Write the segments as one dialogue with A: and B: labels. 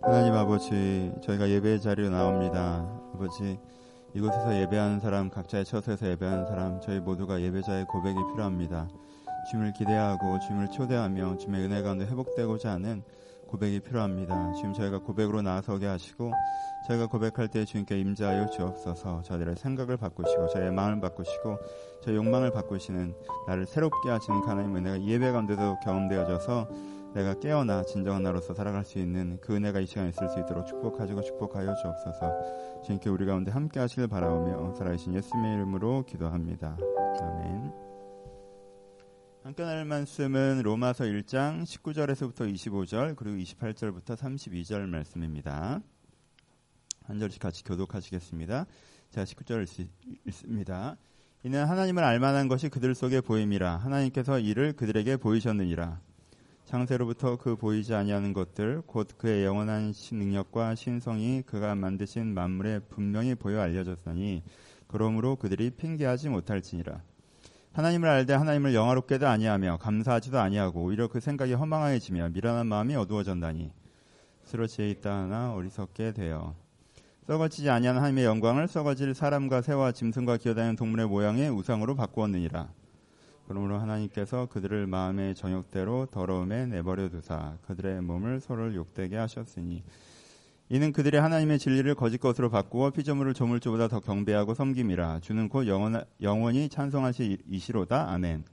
A: 하나님 아버지, 저희가 예배 자리로 나옵니다. 아버지, 이곳에서 예배하는 사람, 각자의 처소에서 예배하는 사람, 저희 모두가 예배자의 고백이 필요합니다. 주님을 기대하고 주님을 초대하며 주님의 은혜 가운데 회복되고자 하는 고백이 필요합니다. 지금 저희가 고백으로 나서게 하시고 저희가 고백할 때 주님께 임재하여 주옵소서 저희들의 생각을 바꾸시고 저희의 마음을 바꾸시고 저희 욕망을 바꾸시는 나를 새롭게 하시는 하나님 은혜가 예배 가운데도 경험되어져서 내가 깨어나 진정한 나로서 살아갈 수 있는 그 은혜가 이 시간에 있을 수 있도록 축복하시고 축복하여 주옵소서 주님께 우리 가운데 함께 하시길 바라오며 살아계신 예수님의 이름으로 기도합니다. 아멘 함께 나눌 말씀은 로마서 1장 19절에서부터 25절 그리고 28절부터 32절 말씀입니다. 한 절씩 같이 교독하시겠습니다. 제가 19절 읽습니다. 이는 하나님을 알만한 것이 그들 속에 보임이라 하나님께서 이를 그들에게 보이셨느니라. 창세로부터 그 보이지 아니하는 것들 곧 그의 영원한 능력과 신성이 그가 만드신 만물에 분명히 보여 알려졌으니 그러므로 그들이 핑계하지 못할지니라. 하나님을 알되 하나님을 영화롭게도 아니하며 감사하지도 아니하고 오히려 그 생각이 허망해지며 미련한 마음이 어두워졌다니 스스로 지혜 있다 하나 어리석게 되어 썩어지지 아니하는 하나님의 영광을 썩어질 사람과 새와 짐승과 기어다니는 동물의 모양의 우상으로 바꾸었느니라. 그러므로 하나님께서 그들을 마음의 정욕대로 더러움에 내버려 두사 그들의 몸을 서로 욕되게 하셨으니 이는 그들이 하나님의 진리를 거짓 것으로 바꾸어 피조물을 조물주보다 더 경배하고 섬김이라. 주는 곧 영원, 영원히 찬송하시이시로다. 아멘.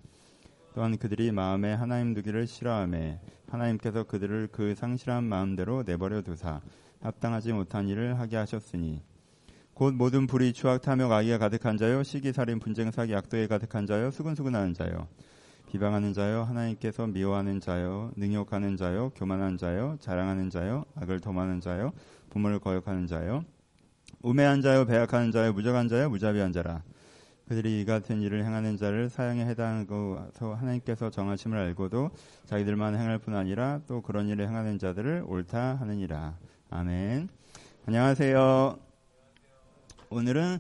A: 또한 그들이 마음에 하나님 두기를 싫어하매 하나님께서 그들을 그 상실한 마음대로 내버려 두사 합당하지 못한 일을 하게 하셨으니 곧 모든 불의 추악 탐욕 악의가 가득한 자요 시기 살인 분쟁 사기 악도에 가득한 자요 수근수근하는 자요. 비방하는 자요 하나님께서 미워하는 자요 능욕하는 자요 교만한 자요 자랑하는 자요 악을 도하는 자요 부모를 거역하는 자요. 우매한 자요 배약하는 자요 무적한 자요 무자비한 자라. 그들이 이 같은 일을 행하는 자를 사형에 해당하고 하나님께서 정하심을 알고도 자기들만 행할 뿐 아니라 또 그런 일을 행하는 자들을 옳다 하느니라. 아멘. 안녕하세요 오늘은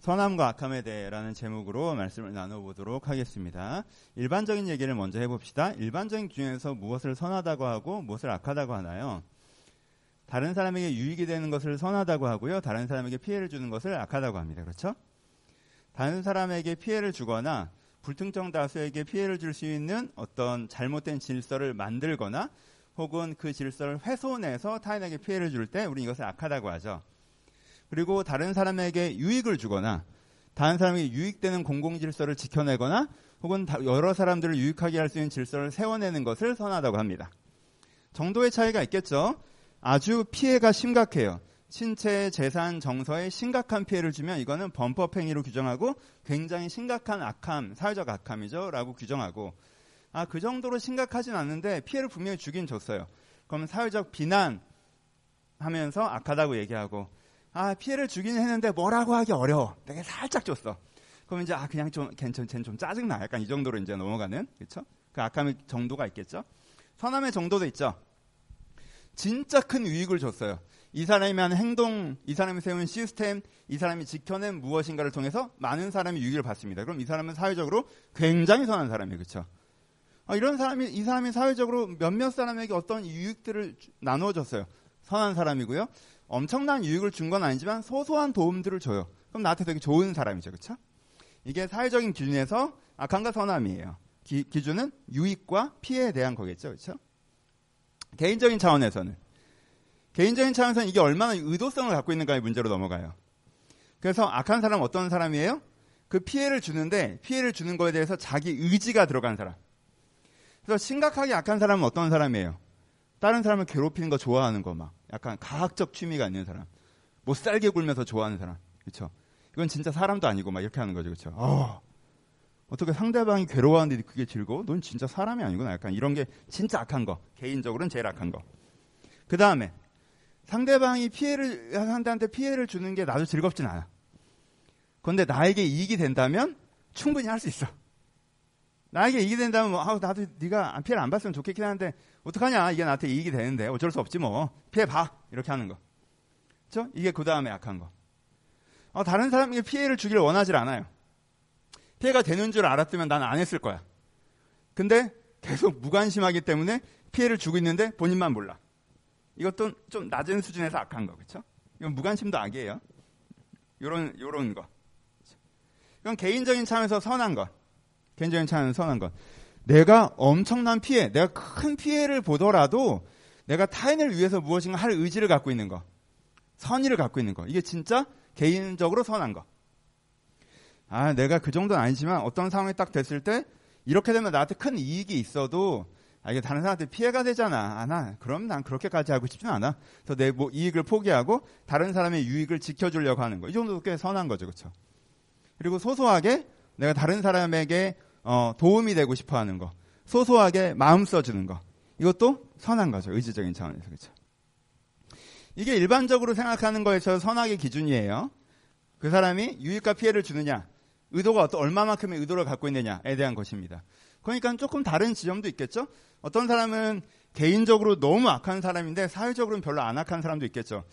A: 선함과 악함에 대해라는 제목으로 말씀을 나눠보도록 하겠습니다. 일반적인 얘기를 먼저 해봅시다. 일반적인 기준에서 무엇을 선하다고 하고 무엇을 악하다고 하나요? 다른 사람에게 유익이 되는 것을 선하다고 하고요. 다른 사람에게 피해를 주는 것을 악하다고 합니다. 그렇죠? 다른 사람에게 피해를 주거나 불특정 다수에게 피해를 줄 수 있는 어떤 잘못된 질서를 만들거나 혹은 그 질서를 훼손해서 타인에게 피해를 줄 때 우리 이것을 악하다고 하죠. 그리고 다른 사람에게 유익을 주거나 다른 사람에게 유익되는 공공 질서를 지켜내거나 혹은 여러 사람들을 유익하게 할 수 있는 질서를 세워내는 것을 선하다고 합니다. 정도의 차이가 있겠죠. 아주 피해가 심각해요. 신체, 재산, 정서에 심각한 피해를 주면 이거는 범법 행위로 규정하고 굉장히 심각한 악함, 사회적 악함이죠. 라고 규정하고 아, 그 정도로 심각하진 않는데 피해를 분명히 주긴 줬어요. 그럼 사회적 비난 하면서 악하다고 얘기하고 아, 피해를 주긴 했는데 뭐라고 하기 어려워. 되게 살짝 줬어. 그럼 이제 아, 그냥 좀 괜찮, 쟤는 좀 짜증나. 약간 이 정도로 이제 넘어가는, 그쵸? 그 악함의 정도가 있겠죠? 선함의 정도도 있죠? 진짜 큰 유익을 줬어요. 이 사람이 하는 행동, 이 사람이 세운 시스템, 이 사람이 지켜낸 무엇인가를 통해서 많은 사람이 유익을 받습니다. 그럼 이 사람은 사회적으로 굉장히 선한 사람이에요. 그쵸? 아, 이런 사람이, 이 사람이 사회적으로 몇몇 사람에게 어떤 유익들을 나누어 줬어요. 선한 사람이고요. 엄청난 유익을 준 건 아니지만 소소한 도움들을 줘요. 그럼 나한테 되게 좋은 사람이죠. 그렇죠? 이게 사회적인 기준에서 악함과 선함이에요. 기, 준은 유익과 피해에 대한 거겠죠. 그렇죠? 개인적인 차원에서는 개인적인 차원에서는 이게 얼마나 의도성을 갖고 있는가의 문제로 넘어가요. 그래서 악한 사람은 어떤 사람이에요? 그 피해를 주는데 피해를 주는 거에 대해서 자기 의지가 들어간 사람. 그래서 심각하게 악한 사람은 어떤 사람이에요? 다른 사람을 괴롭히는 거 좋아하는 거 막. 약간 과학적 취미가 있는 사람. 못 살게 굴면서 좋아하는 사람. 그렇죠? 이건 진짜 사람도 아니고 막 이렇게 하는 거죠. 그렇죠? 어. 어떻게 상대방이 괴로워하는데 그게 즐거워? 넌 진짜 사람이 아니구나. 약간 이런 게 진짜 악한 거. 개인적으로는 제일 악한 거. 그 다음에 상대방이 피해를 상대한테 피해를 주는 게 나도 즐겁진 않아. 그런데 나에게 이익이 된다면 충분히 할 수 있어. 나에게 이익이 된다면 뭐, 아, 나도 네가 피해를 안 봤으면 좋겠긴 한데 어떡하냐? 이게 나한테 이익이 되는데 어쩔 수 없지 뭐. 피해 봐. 이렇게 하는 거. 그죠 이게 그 다음에 약한 거. 어, 다른 사람에게 피해를 주기를 원하지 않아요. 피해가 되는 줄 알았으면 나는 안 했을 거야. 근데 계속 무관심하기 때문에 피해를 주고 있는데 본인만 몰라. 이것도 좀 낮은 수준에서 악한 거, 그렇죠? 이건 무관심도 악이에요. 요런 요런 거. 이건 개인적인 차원에서 선한 것. 개인적인 차원에서 선한 것. 내가 엄청난 피해, 내가 큰 피해를 보더라도 내가 타인을 위해서 무엇인가 할 의지를 갖고 있는 거. 선의를 갖고 있는 거. 이게 진짜 개인적으로 선한 거. 아, 내가 그 정도는 아니지만 어떤 상황이 딱 됐을 때 이렇게 되면 나한테 큰 이익이 있어도 아, 이게 다른 사람한테 피해가 되잖아. 아, 나, 그럼 난 그렇게까지 하고 싶지는 않아. 그래서 내 뭐 이익을 포기하고 다른 사람의 유익을 지켜주려고 하는 거. 이 정도도 꽤 선한 거죠. 그쵸? 그리고 소소하게 내가 다른 사람에게 어, 도움이 되고 싶어 하는 거. 소소하게 마음 써주는 거. 이것도 선한 거죠. 의지적인 차원에서. 그렇죠. 이게 일반적으로 생각하는 거에 서 선악의 기준이에요. 그 사람이 유익과 피해를 주느냐, 의도가 어떤 얼마만큼의 의도를 갖고 있느냐에 대한 것입니다. 그러니까 조금 다른 지점도 있겠죠. 어떤 사람은 개인적으로 너무 악한 사람인데 사회적으로는 별로 안 악한 사람도 있겠죠.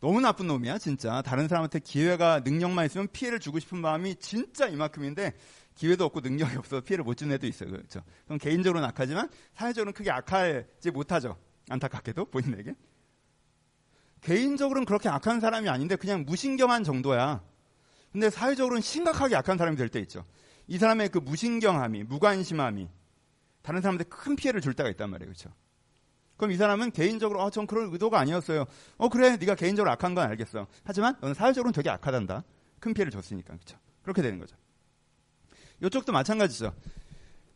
A: 너무 나쁜 놈이야, 진짜. 다른 사람한테 기회가 능력만 있으면 피해를 주고 싶은 마음이 진짜 이만큼인데 기회도 없고 능력이 없어서 피해를 못 주는 애도 있어요. 그렇죠. 그럼 개인적으로는 악하지만 사회적으로는 크게 악하지 못하죠. 안타깝게도 본인에게. 개인적으로는 그렇게 악한 사람이 아닌데 그냥 무신경한 정도야. 근데 사회적으로는 심각하게 악한 사람이 될 때 있죠. 이 사람의 그 무신경함이, 무관심함이 다른 사람한테 큰 피해를 줄 때가 있단 말이에요. 그렇죠? 그럼 이 사람은 개인적으로 어, 전 그런 의도가 아니었어요. 어, 그래. 네가 개인적으로 악한 건 알겠어. 하지만 너는 사회적으로는 되게 악하단다. 큰 피해를 줬으니까. 그렇죠? 그렇게 되는 거죠. 이쪽도 마찬가지죠.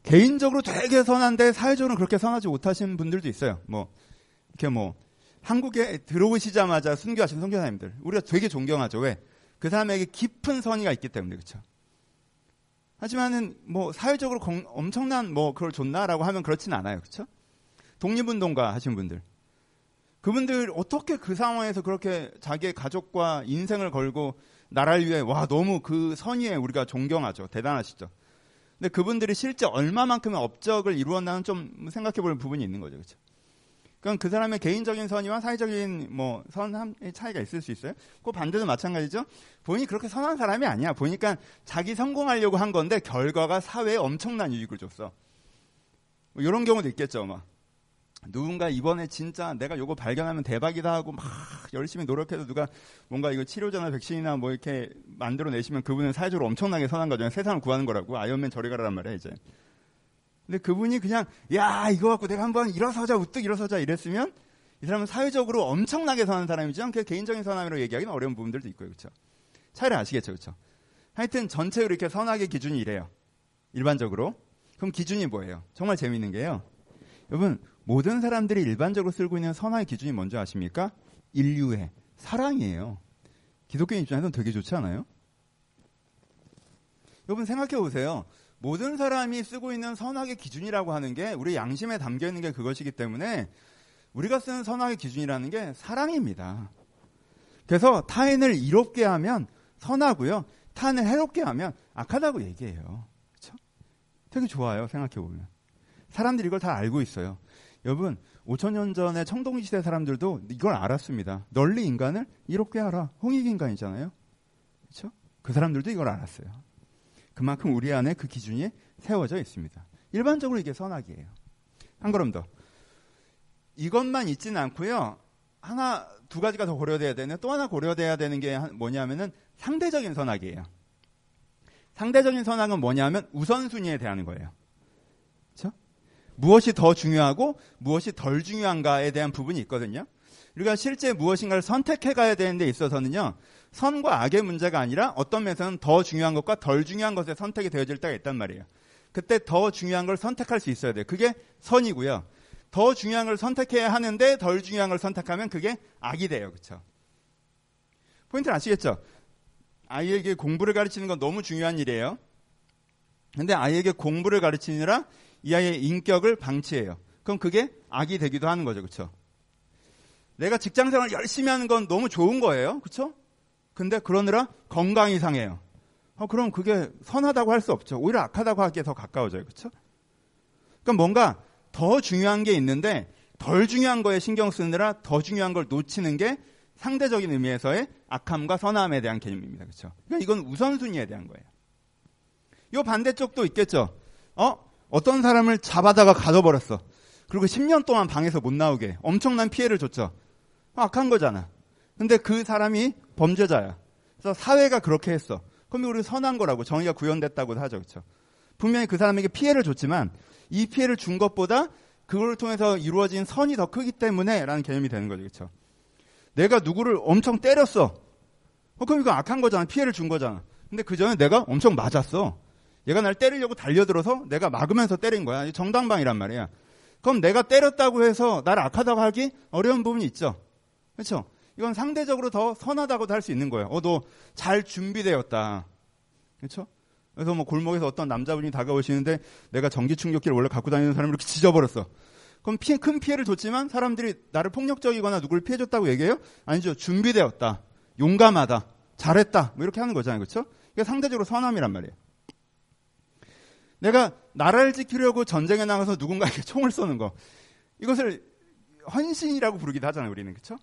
A: 개인적으로 되게 선한데 사회적으로는 그렇게 선하지 못하신 분들도 있어요. 뭐 이렇게 뭐 한국에 들어오시자마자 순교하신 선교사님들 우리가 되게 존경하죠. 왜? 그 사람에게 깊은 선의가 있기 때문에 그렇죠. 하지만은 뭐 사회적으로 공, 엄청난 뭐 그걸 줬나라고 하면 그렇지는 않아요. 그렇죠? 독립운동가 하신 분들 그분들 어떻게 그 상황에서 그렇게 자기의 가족과 인생을 걸고 나라를 위해 와 너무 그 선의에 우리가 존경하죠. 대단하시죠. 근데 그분들이 실제 얼마만큼의 업적을 이루었나는 좀 생각해 볼 부분이 있는 거죠. 그렇죠? 그럼 그 사람의 개인적인 선의와 사회적인 뭐 선함의 차이가 있을 수 있어요. 그 반대도 마찬가지죠. 본인이 그렇게 선한 사람이 아니야. 보니까 자기 성공하려고 한 건데 결과가 사회에 엄청난 이익을 줬어. 뭐 이런 경우도 있겠죠. 막 누군가 이번에 진짜 내가 요거 발견하면 대박이다 하고 막 열심히 노력해서 누가 뭔가 이거 치료제나 백신이나 뭐 이렇게 만들어 내시면 그분은 사회적으로 엄청나게 선한 거죠. 세상을 구하는 거라고. 아이언맨 저리 가라란 말이야, 이제. 근데 그분이 그냥 야 이거 갖고 내가 한번 일어서자 우뚝 일어서자 이랬으면 이 사람은 사회적으로 엄청나게 선한 사람이지만 그 개인적인 선함이라고 얘기하기는 어려운 부분들도 있고요, 그렇죠? 차이를 아시겠죠, 그렇죠? 하여튼 전체로 이렇게 선악의 기준이 이래요. 일반적으로. 그럼 기준이 뭐예요? 정말 재미있는 게요. 여러분 모든 사람들이 일반적으로 쓰고 있는 선악의 기준이 뭔지 아십니까? 인류의 사랑이에요. 기독교인 입장에서는 되게 좋지 않아요? 여러분 생각해 보세요. 모든 사람이 쓰고 있는 선악의 기준이라고 하는 게 우리 양심에 담겨 있는 게 그것이기 때문에 우리가 쓰는 선악의 기준이라는 게 사랑입니다. 그래서 타인을 이롭게 하면 선하고요. 타인을 해롭게 하면 악하다고 얘기해요. 그렇죠? 되게 좋아요. 생각해 보면. 사람들이 이걸 다 알고 있어요. 여러분, 5천년 전에 청동기 시대 사람들도 이걸 알았습니다. 널리 인간을 이롭게 하라. 홍익 인간이잖아요. 그렇죠? 그 사람들도 이걸 알았어요. 그만큼 우리 안에 그 기준이 세워져 있습니다. 일반적으로 이게 선악이에요. 한 걸음 더. 이것만 있지는 않고요. 하나 두 가지가 더 고려돼야 되는 또 하나 고려돼야 되는 게 뭐냐면은 상대적인 선악이에요. 상대적인 선악은 뭐냐면 우선순위에 대한 거예요. 무엇이 더 중요하고 무엇이 덜 중요한가에 대한 부분이 있거든요. 우리가 실제 무엇인가를 선택해 가야 되는 데 있어서는요. 선과 악의 문제가 아니라 어떤 면에서는 더 중요한 것과 덜 중요한 것에 선택이 되어질 때가 있단 말이에요. 그때 더 중요한 걸 선택할 수 있어야 돼요. 그게 선이고요. 더 중요한 걸 선택해야 하는데 덜 중요한 걸 선택하면 그게 악이 돼요. 그렇죠? 포인트는 아시겠죠? 아이에게 공부를 가르치는 건 너무 중요한 일이에요. 근데 아이에게 공부를 가르치느라 이 아이의 인격을 방치해요. 그럼 그게 악이 되기도 하는 거죠. 그렇죠? 내가 직장 생활 열심히 하는 건 너무 좋은 거예요. 그렇죠? 근데 그러느라 건강이 상해요. 어, 그럼 그게 선하다고 할 수 없죠. 오히려 악하다고 하기에 더 가까워져요. 그렇죠? 그럼 뭔가 더 중요한 게 있는데 덜 중요한 거에 신경 쓰느라 더 중요한 걸 놓치는 게 상대적인 의미에서의 악함과 선함에 대한 개념입니다. 그렇죠? 그러니까 이건 우선순위에 대한 거예요. 요 반대쪽도 있겠죠. 어? 어떤 사람을 잡아다가 가둬버렸어. 그리고 10년 동안 방에서 못 나오게 엄청난 피해를 줬죠. 악한 거잖아. 근데 그 사람이 범죄자야. 그래서 사회가 그렇게 했어. 그럼 우리 선한 거라고 정의가 구현됐다고 하죠. 그렇죠? 분명히 그 사람에게 피해를 줬지만 이 피해를 준 것보다 그걸 통해서 이루어진 선이 더 크기 때문에 라는 개념이 되는 거죠. 그렇죠? 내가 누구를 엄청 때렸어. 어, 그럼 이거 악한 거잖아. 피해를 준 거잖아. 근데 그 전에 내가 엄청 맞았어. 얘가 날 때리려고 달려들어서 내가 막으면서 때린 거야. 정당방이란 말이야. 그럼 내가 때렸다고 해서 나를 악하다고 하기 어려운 부분이 있죠. 그렇죠? 이건 상대적으로 더 선하다고도 할 수 있는 거예요. 어, 너 잘 준비되었다. 그렇죠? 그래서 뭐 골목에서 어떤 남자분이 다가오시는데 내가 전기 충격기를 원래 갖고 다니는 사람을 이렇게 지져버렸어. 그럼 피해, 큰 피해를 줬지만 사람들이 나를 폭력적이거나 누구를 피해줬다고 얘기해요? 아니죠. 준비되었다. 용감하다. 잘했다. 뭐 이렇게 하는 거잖아요. 그렇죠? 이게 상대적으로 선함이란 말이에요. 내가 나라를 지키려고 전쟁에 나가서 누군가에게 총을 쏘는 거. 이것을 헌신이라고 부르기도 하잖아요. 우리는. 그렇죠?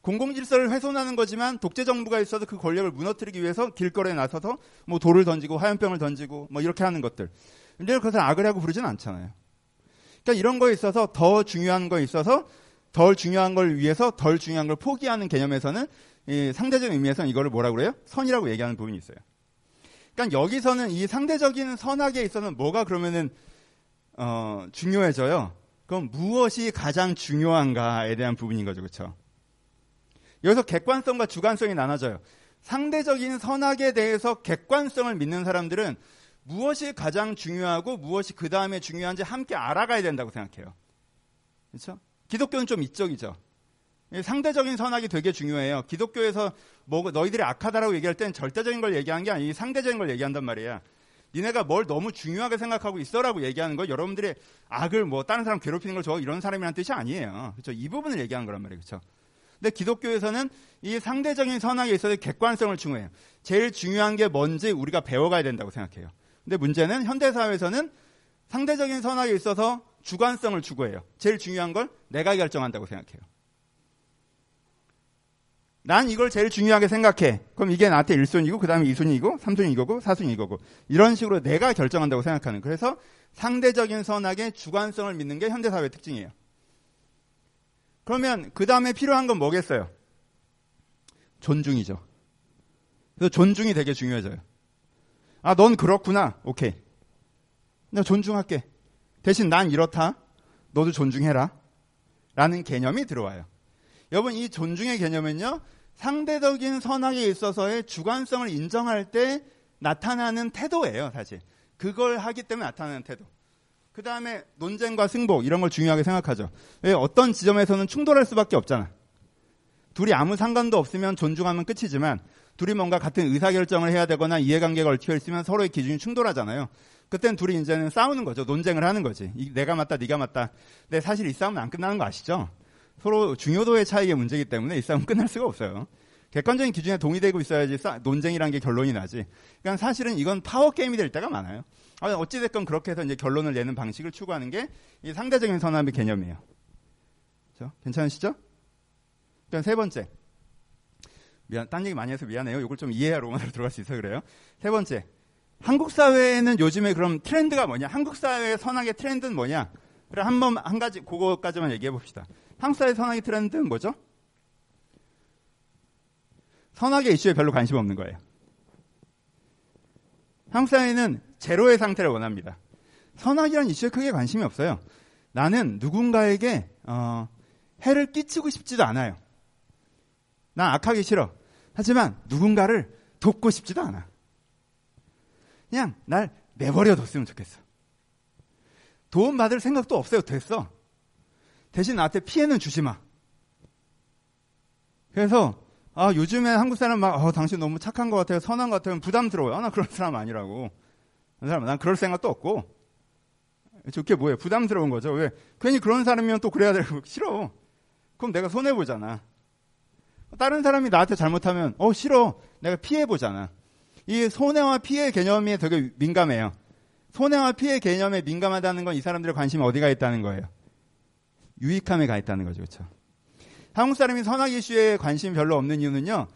A: 공공 질서를 훼손하는 거지만 독재 정부가 있어서 그 권력을 무너뜨리기 위해서 길거리에 나서서 뭐 돌을 던지고 화염병을 던지고 뭐 이렇게 하는 것들. 근데 그것을 악을하고 부르지는 않잖아요. 그러니까 이런 거에 있어서 더 중요한 거에 있어서 덜 중요한 걸 위해서 덜 중요한 걸 포기하는 개념에서는 상대적인 의미에서는 이거를 뭐라고 그래요? 선이라고 얘기하는 부분이 있어요. 그러니까 여기서는 이 상대적인 선악에 있어서는 뭐가 그러면은 어, 중요해져요. 그럼 무엇이 가장 중요한가에 대한 부분인 거죠, 그렇죠? 여기서 객관성과 주관성이 나눠져요. 상대적인 선악에 대해서 객관성을 믿는 사람들은 무엇이 가장 중요하고 무엇이 그 다음에 중요한지 함께 알아가야 된다고 생각해요. 그렇죠? 기독교는 좀 이쪽이죠. 상대적인 선악이 되게 중요해요. 기독교에서 뭐 너희들이 악하다라고 얘기할 땐 절대적인 걸 얘기한 게 아니고 상대적인 걸 얘기한단 말이야. 니네가 뭘 너무 중요하게 생각하고 있어라고 얘기하는 거 여러분들의 악을 뭐 다른 사람 괴롭히는 걸 저 이런 사람이라는 뜻이 아니에요. 그렇죠? 이 부분을 얘기하는 거란 말이에요. 그렇죠? 근데 기독교에서는 이 상대적인 선악에 있어서 객관성을 중요해요. 제일 중요한 게 뭔지 우리가 배워가야 된다고 생각해요. 근데 문제는 현대 사회에서는 상대적인 선악에 있어서 주관성을 추구해요. 제일 중요한 걸 내가 결정한다고 생각해요. 난 이걸 제일 중요하게 생각해. 그럼 이게 나한테 1순위고, 그 다음에 2순위고, 3순위 이거고, 4순위 이거고. 이런 식으로 내가 결정한다고 생각하는. 그래서 상대적인 선악의 주관성을 믿는 게 현대사회의 특징이에요. 그러면 그 다음에 필요한 건 뭐겠어요? 존중이죠. 그래서 존중이 되게 중요해져요. 아, 넌 그렇구나. 오케이. 내가 존중할게. 대신 난 이렇다. 너도 존중해라. 라는 개념이 들어와요. 여러분, 이 존중의 개념은요, 상대적인 선악에 있어서의 주관성을 인정할 때 나타나는 태도예요, 사실. 그걸 하기 때문에 나타나는 태도. 그 다음에 논쟁과 승복 이런 걸 중요하게 생각하죠. 왜 어떤 지점에서는 충돌할 수밖에 없잖아. 둘이 아무 상관도 없으면 존중하면 끝이지만 둘이 뭔가 같은 의사결정을 해야 되거나 이해관계가 얽혀 있으면 서로의 기준이 충돌하잖아요. 그땐 둘이 이제는 싸우는 거죠. 논쟁을 하는 거지. 내가 맞다, 네가 맞다. 근데 사실 이 싸움은 안 끝나는 거 아시죠? 서로 중요도의 차이의 문제이기 때문에 이 싸움은 끝날 수가 없어요. 객관적인 기준에 동의되고 있어야지 논쟁이란 게 결론이 나지. 그러니까 사실은 이건 파워 게임이 될 때가 많아요. 아, 어찌됐건 그렇게 해서 이제 결론을 내는 방식을 추구하는 게 이 상대적인 선함의 개념이에요. 그렇죠? 괜찮으시죠? 그럼 세 번째. 미안, 딴 얘기 많이 해서 미안해요. 이걸 좀 이해해야 로마로 들어갈 수 있어서 그래요. 세 번째. 한국 사회에는 요즘에 그럼 트렌드가 뭐냐? 한국 사회의 선악의 트렌드는 뭐냐? 그래, 한 번, 한 가지, 그거까지만 얘기해 봅시다. 사회 선악의 트렌드는 뭐죠? 선악의 이슈에 별로 관심 없는 거예요. 사회는 제로의 상태를 원합니다. 선악이라는 이슈에 크게 관심이 없어요. 나는 누군가에게 어, 해를 끼치고 싶지도 않아요. 난 악하기 싫어. 하지만 누군가를 돕고 싶지도 않아. 그냥 날 내버려 뒀으면 좋겠어. 도움 받을 생각도 없어요. 됐어. 대신 나한테 피해는 주지 마. 그래서 아 요즘에 한국 사람 막 어, 당신 너무 착한 것 같아요. 선한 것 같아요. 부담스러워요. 아, 나 그런 사람 아니라고. 그 사람, 난 그럴 생각도 없고. 좋게 뭐예요? 부담스러운 거죠. 왜? 괜히 그런 사람이면 또 그래야 되고 싫어. 그럼 내가 손해보잖아. 다른 사람이 나한테 잘못하면, 어, 싫어. 내가 피해보잖아. 이 손해와 피해 개념이 되게 민감해요. 손해와 피해 개념에 민감하다는 건 이 사람들의 관심이 어디가 있다는 거예요. 유익함에 가 있다는 거죠. 그렇죠? 한국 사람이 선악 이슈에 관심이 별로 없는 이유는요.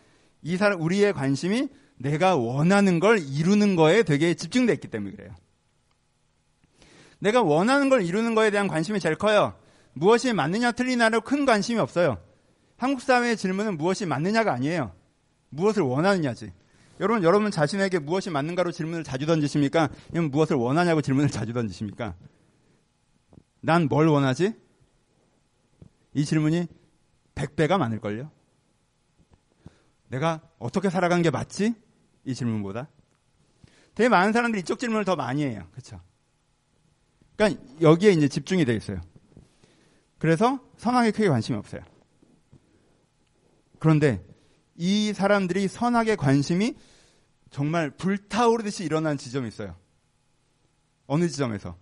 A: 이 사람 우리의 관심이 내가 원하는 걸 이루는 거에 되게 집중돼 있기 때문에 그래요. 내가 원하는 걸 이루는 거에 대한 관심이 제일 커요. 무엇이 맞느냐 틀리냐로 큰 관심이 없어요. 한국 사회의 질문은 무엇이 맞느냐가 아니에요. 무엇을 원하느냐지. 여러분, 여러분 자신에게 무엇이 맞는가로 질문을 자주 던지십니까? 아니면 무엇을 원하냐고 질문을 자주 던지십니까? 난 뭘 원하지? 이 질문이 100배가 많을걸요? 내가 어떻게 살아가는 게 맞지? 이 질문보다. 되게 많은 사람들이 이쪽 질문을 더 많이 해요. 그렇죠? 그러니까 여기에 이제 집중이 되어 있어요. 그래서 선악에 크게 관심이 없어요. 그런데 이 사람들이 선악에 관심이 정말 불타오르듯이 일어난 지점이 있어요. 어느 지점에서.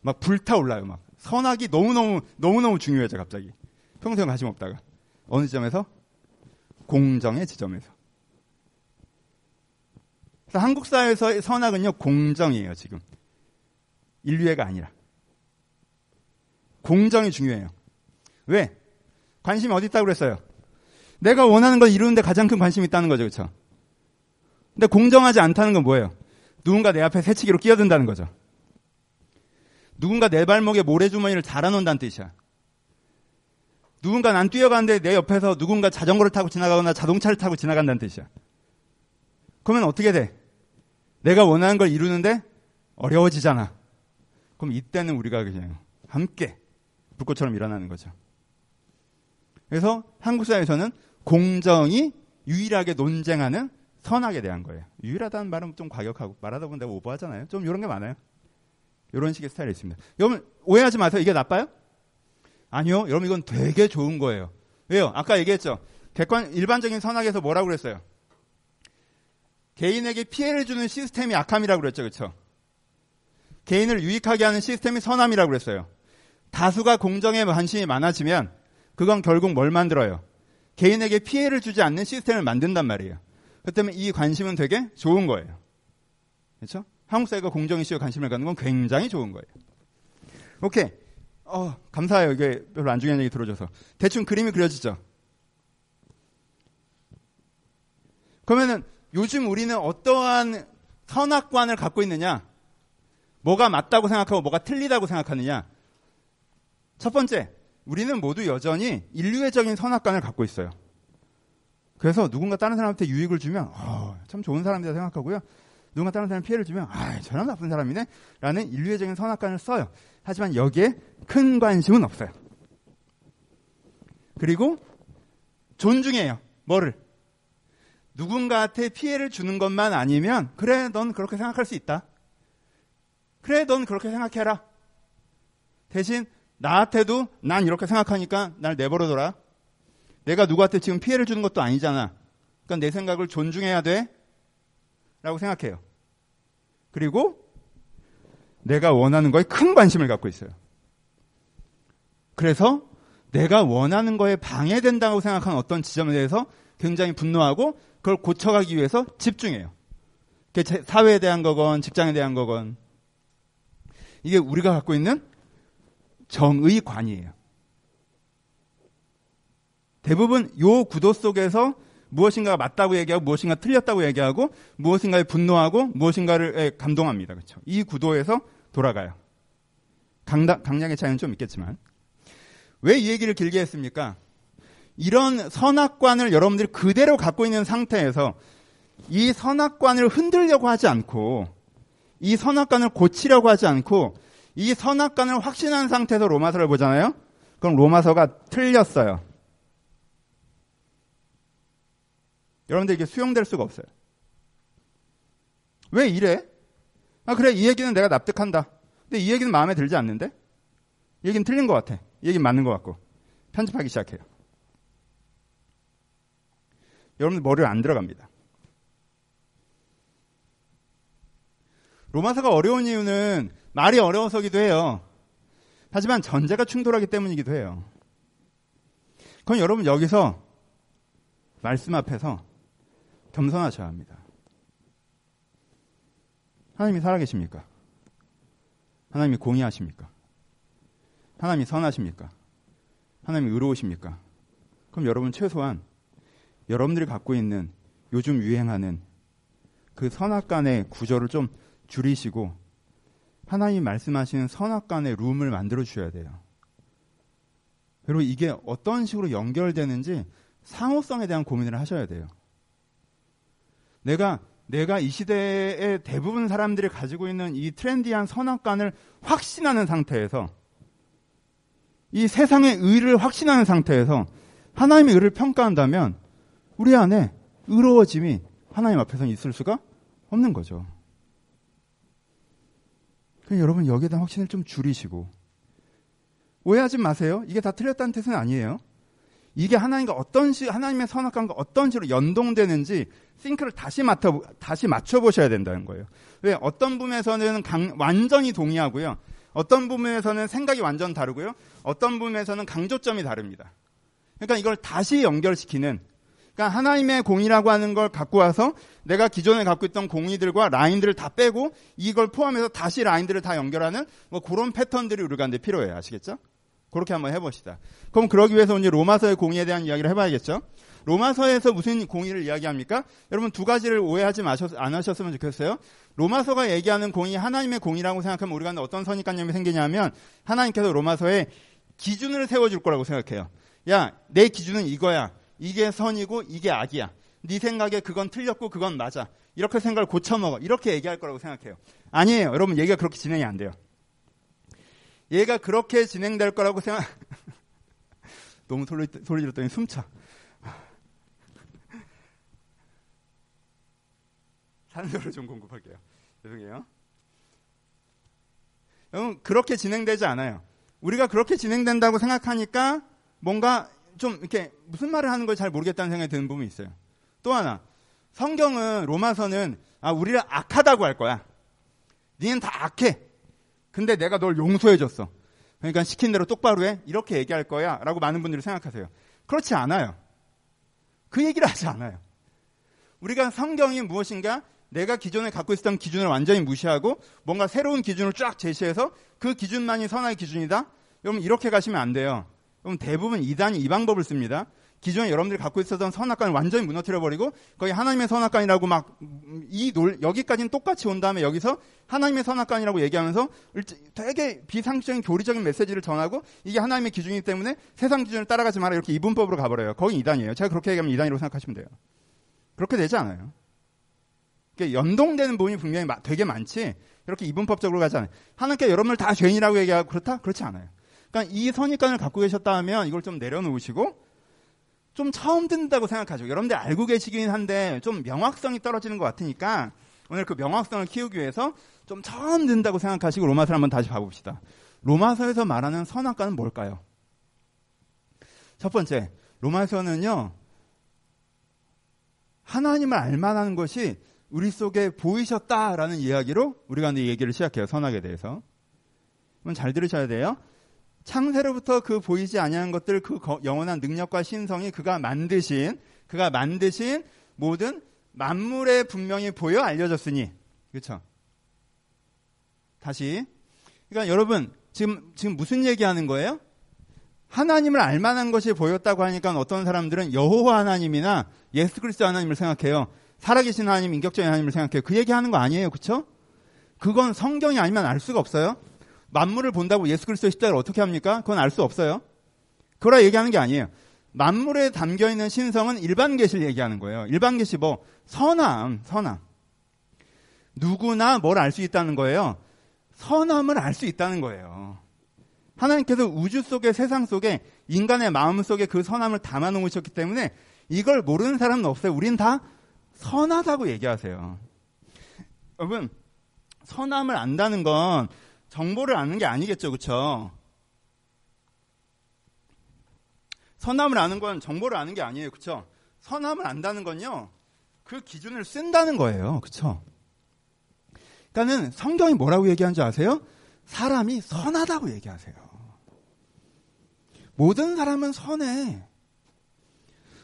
A: 막 불타올라요, 막. 선악이 너무너무, 너무너무 중요해져, 갑자기. 평소에 관심 없다가. 어느 지점에서? 공정의 지점에서. 그래서 한국 사회에서의 선악은요, 공정이에요, 지금. 인류애가 아니라. 공정이 중요해요. 왜? 관심이 어디 있다고 그랬어요? 내가 원하는 걸 이루는데 가장 큰 관심이 있다는 거죠, 그렇죠? 근데 공정하지 않다는 건 뭐예요? 누군가 내 앞에 새치기로 끼어든다는 거죠. 누군가 내 발목에 모래주머니를 달아놓는다는 뜻이야. 누군가 난 뛰어가는데 내 옆에서 누군가 자전거를 타고 지나가거나 자동차를 타고 지나간다는 뜻이야. 그러면 어떻게 돼? 내가 원하는 걸 이루는데 어려워지잖아. 그럼 이때는 우리가 그냥 함께 불꽃처럼 일어나는 거죠. 그래서 한국 사회에서는 공정이 유일하게 논쟁하는 선악에 대한 거예요. 유일하다는 말은 좀 과격하고 말하다 보면 내가 오버하잖아요. 좀 이런 게 많아요. 이런 식의 스타일이 있습니다. 여러분 오해하지 마세요. 이게 나빠요? 아니요. 여러분 이건 되게 좋은 거예요. 왜요? 아까 얘기했죠. 객관 일반적인 선악에서 뭐라고 그랬어요? 개인에게 피해를 주는 시스템이 악함이라고 그랬죠. 그렇죠? 개인을 유익하게 하는 시스템이 선함이라고 그랬어요. 다수가 공정에 관심이 많아지면 그건 결국 뭘 만들어요? 개인에게 피해를 주지 않는 시스템을 만든단 말이에요. 그 때문에 이 관심은 되게 좋은 거예요. 그렇죠? 한국 사회가 공정 이슈에 관심을 갖는 건 굉장히 좋은 거예요. 오케이. 어, 감사해요. 이게 별로 안 중요한 얘기 들어줘서. 대충 그림이 그려지죠? 그러면은 요즘 우리는 어떠한 선악관을 갖고 있느냐? 뭐가 맞다고 생각하고 뭐가 틀리다고 생각하느냐? 첫 번째, 우리는 모두 여전히 인류애적인 선악관을 갖고 있어요. 그래서 누군가 다른 사람한테 유익을 주면 어, 참 좋은 사람이다 생각하고요. 누군가 다른 사람 피해를 주면 아, 저 사람 나쁜 사람이네 라는 인류애적인 선악관을 써요. 하지만 여기에 큰 관심은 없어요. 그리고 존중해요. 뭐를? 누군가한테 피해를 주는 것만 아니면 그래 넌 그렇게 생각할 수 있다. 그래 넌 그렇게 생각해라. 대신 나한테도 난 이렇게 생각하니까 날 내버려둬라. 내가 누구한테 지금 피해를 주는 것도 아니잖아. 그러니까 내 생각을 존중해야 돼. 라고 생각해요. 그리고 내가 원하는 거에 큰 관심을 갖고 있어요. 그래서 내가 원하는 거에 방해된다고 생각하는 어떤 지점에 대해서 굉장히 분노하고 그걸 고쳐가기 위해서 집중해요. 사회에 대한 거건 직장에 대한 거건 이게 우리가 갖고 있는 정의관이에요. 대부분 요 구도 속에서 무엇인가가 맞다고 얘기하고 무엇인가 틀렸다고 얘기하고 무엇인가에 분노하고 무엇인가를 감동합니다. 그렇죠? 이 구도에서 돌아가요. 강다, 강약의 차이는 좀 있겠지만 왜 이 얘기를 길게 했습니까? 이런 선악관을 여러분들이 그대로 갖고 있는 상태에서 이 선악관을 흔들려고 하지 않고 이 선악관을 고치려고 하지 않고 이 선악관을 확신한 상태에서 로마서를 보잖아요. 그럼 로마서가 틀렸어요. 여러분들 이게 수용될 수가 없어요. 왜 이래? 아, 그래, 이 얘기는 내가 납득한다. 근데 이 얘기는 마음에 들지 않는데? 이 얘기는 틀린 것 같아. 이 얘기는 맞는 것 같고. 편집하기 시작해요. 여러분들 머리를 안 들어갑니다. 로마서가 어려운 이유는 말이 어려워서기도 해요. 하지만 전제가 충돌하기 때문이기도 해요. 그럼 여러분 여기서 말씀 앞에서 겸손하셔야 합니다. 하나님이 살아계십니까? 하나님이 공의하십니까? 하나님이 선하십니까? 하나님이 의로우십니까? 그럼 여러분 최소한 여러분들이 갖고 있는 요즘 유행하는 그 선악간의 구조를 좀 줄이시고 하나님 말씀하시는 선악간의 룸을 만들어 주셔야 돼요. 그리고 이게 어떤 식으로 연결되는지 상호성에 대한 고민을 하셔야 돼요. 내가 내가 이 시대의 대부분 사람들이 가지고 있는 이 트렌디한 선악관을 확신하는 상태에서 이 세상의 의를 확신하는 상태에서 하나님의 의를 평가한다면 우리 안에 의로워짐이 하나님 앞에서 있을 수가 없는 거죠. 그럼 여러분 여기에 대한 확신을 좀 줄이시고 오해하지 마세요. 이게 다 틀렸다는 뜻은 아니에요. 이게 하나님과 어떤 식 하나님의 선악관과 어떤 식으로 연동되는지 싱크를 다시 맡아 다시 맞춰 보셔야 된다는 거예요. 왜 어떤 부분에서는 강, 완전히 동의하고요. 어떤 부분에서는 생각이 완전 다르고요. 어떤 부분에서는 강조점이 다릅니다. 그러니까 이걸 다시 연결시키는 그러니까 하나님의 공이라고 하는 걸 갖고 와서 내가 기존에 갖고 있던 공이들과 라인들을 다 빼고 이걸 포함해서 다시 라인들을 다 연결하는 뭐 그런 패턴들이 우리가 필요해요. 아시겠죠? 그렇게 한번 해봅시다. 그럼 그러기 위해서 이제 로마서의 공의에 대한 이야기를 해봐야겠죠? 로마서에서 무슨 공의를 이야기합니까? 여러분 두 가지를 오해하지 마셨, 안 하셨으면 좋겠어요. 로마서가 얘기하는 공의 하나님의 공의라고 생각하면 우리가 어떤 선입관념이 생기냐면 하나님께서 로마서에 기준을 세워줄 거라고 생각해요. 야, 내 기준은 이거야. 이게 선이고 이게 악이야. 네 생각에 그건 틀렸고 그건 맞아. 이렇게 생각을 고쳐먹어. 이렇게 얘기할 거라고 생각해요. 아니에요. 여러분 얘기가 그렇게 진행이 안 돼요. 얘가 그렇게 진행될 거라고 생각. 너무 소리, 소리 질렀더니 숨차. 산소를 좀 공급할게요. 죄송해요. 여러분, 그렇게 진행되지 않아요. 우리가 그렇게 진행된다고 생각하니까 뭔가 좀 이렇게 무슨 말을 하는 걸 잘 모르겠다는 생각이 드는 부분이 있어요. 또 하나, 성경은 로마서는 아, 우리를 악하다고 할 거야. 니는 다 악해. 근데 내가 널 용서해줬어. 그러니까 시킨 대로 똑바로 해. 이렇게 얘기할 거야. 라고 많은 분들이 생각하세요. 그렇지 않아요. 그 얘기를 하지 않아요. 우리가 성경이 무엇인가 내가 기존에 갖고 있었던 기준을 완전히 무시하고 뭔가 새로운 기준을 쫙 제시해서 그 기준만이 선의 기준이다? 여러분 이렇게 가시면 안 돼요. 그럼 대부분 이단이 이 방법을 씁니다. 기존에 여러분들이 갖고 있었던 선악관을 완전히 무너뜨려 버리고 거의 하나님의 선악관이라고 막이 여기까지는 똑같이 온 다음에 여기서 하나님의 선악관이라고 얘기하면서 되게 비상식적인 교리적인 메시지를 전하고 이게 하나님의 기준이기 때문에 세상 기준을 따라가지 마라 이렇게 이분법으로 가버려요. 거의 이단이에요. 제가 그렇게 얘기하면 이단이라고 생각하시면 돼요. 그렇게 되지 않아요. 연동되는 부분이 분명히 되게 많지 이렇게 이분법적으로 가지 않아요. 하나님께 여러분을 다 죄인이라고 얘기하고 그렇다? 그렇지 않아요. 그러니까 이 선입관을 갖고 계셨다 하면 이걸 좀 내려놓으시고 좀 처음 듣는다고 생각하죠. 여러분들 알고 계시긴 한데 좀 명확성이 떨어지는 것 같으니까 오늘 그 명확성을 키우기 위해서 좀 처음 듣는다고 생각하시고 로마서를 한번 다시 봐봅시다. 로마서에서 말하는 선악과는 뭘까요? 첫 번째, 로마서는요, 하나님을 알만한 것이 우리 속에 보이셨다라는 이야기로 우리가 이제 얘기를 시작해요. 선악에 대해서. 잘 들으셔야 돼요. 창세로부터 그 보이지 아니하는 것들 그 영원한 능력과 신성이 그가 만드신 그가 만드신 모든 만물에 분명히 보여 알려졌으니 그렇죠? 다시 그러니까 여러분 지금 지금 무슨 얘기하는 거예요? 하나님을 알만한 것이 보였다고 하니까 어떤 사람들은 여호와 하나님이나 예수 그리스도 하나님을 생각해요. 살아계신 하나님, 인격적인 하나님을 생각해요. 그 얘기하는 거 아니에요, 그렇죠? 그건 성경이 아니면 알 수가 없어요. 만물을 본다고 예수 그리스도의 십자가를 어떻게 합니까? 그건 알 수 없어요. 그거라 얘기하는 게 아니에요. 만물에 담겨 있는 신성은 일반 계시를 얘기하는 거예요. 일반 계시 뭐 선함, 선함. 누구나 뭘 알 수 있다는 거예요. 선함을 알 수 있다는 거예요. 하나님께서 우주 속에 세상 속에 인간의 마음 속에 그 선함을 담아 놓으셨기 때문에 이걸 모르는 사람은 없어요. 우린 다 선하다고 얘기하세요. 여러분, 선함을 안다는 건 정보를 아는 게 아니겠죠, 그쵸? 선함을 아는 건 정보를 아는 게 아니에요, 그쵸? 선함을 안다는 건요, 그 기준을 쓴다는 거예요, 그쵸? 그러니까는 성경이 뭐라고 얘기하는지 아세요? 사람이 선하다고 얘기하세요. 모든 사람은 선해.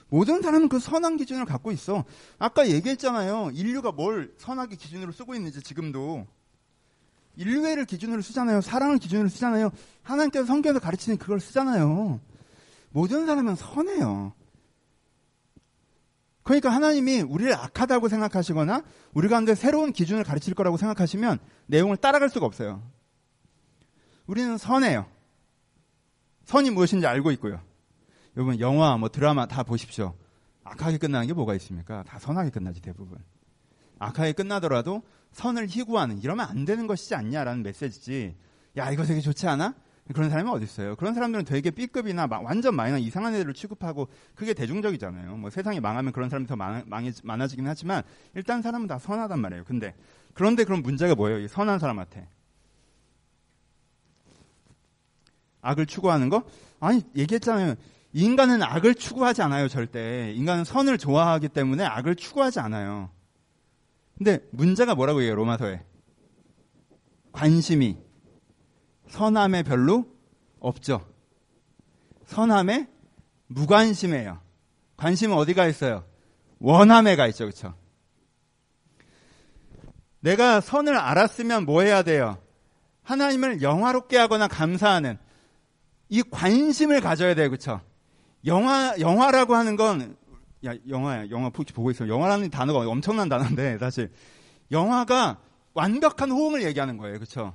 A: 모든 사람은 그 선한 기준을 갖고 있어. 아까 얘기했잖아요. 인류가 뭘 선하게 기준으로 쓰고 있는지 지금도. 인류애를 기준으로 쓰잖아요. 사랑을 기준으로 쓰잖아요. 하나님께서 성경에서 가르치는 그걸 쓰잖아요. 모든 사람은 선해요. 그러니까 하나님이 우리를 악하다고 생각하시거나 우리 가운데 새로운 기준을 가르칠 거라고 생각하시면 내용을 따라갈 수가 없어요. 우리는 선해요. 선이 무엇인지 알고 있고요. 여러분 영화 뭐 드라마 다 보십시오. 악하게 끝나는 게 뭐가 있습니까? 다 선하게 끝나지 대부분. 악하게 끝나더라도 선을 희구하는 이러면 안 되는 것이지 않냐라는 메시지지. 야 이거 되게 좋지 않아? 그런 사람이 어디 있어요? 그런 사람들은 되게 B급이나 완전 마이너 이상한 애들을 취급하고 그게 대중적이잖아요. 뭐 세상이 망하면 그런 사람이 더 많아, 많아지긴 하지만 일단 사람은 다 선하단 말이에요. 근데 그런데 그런 문제가 뭐예요? 이 선한 사람한테 악을 추구하는 거? 아니 얘기했잖아요. 인간은 악을 추구하지 않아요, 절대. 인간은 선을 좋아하기 때문에 악을 추구하지 않아요. 근데 문제가 뭐라고 해요, 로마서에? 관심이 선함에 별로 없죠. 선함에 무관심해요. 관심은 어디가 있어요? 원함에 가 있죠. 그렇죠? 내가 선을 알았으면 뭐 해야 돼요? 하나님을 영화롭게 하거나 감사하는 이 관심을 가져야 돼요. 그렇죠? 영화 영화라고 하는 건 야, 영화야. 영화 혹시 보고 있어요. 영화라는 단어가 엄청난 단어인데 사실 영화가 완벽한 호응을 얘기하는 거예요. 그렇죠?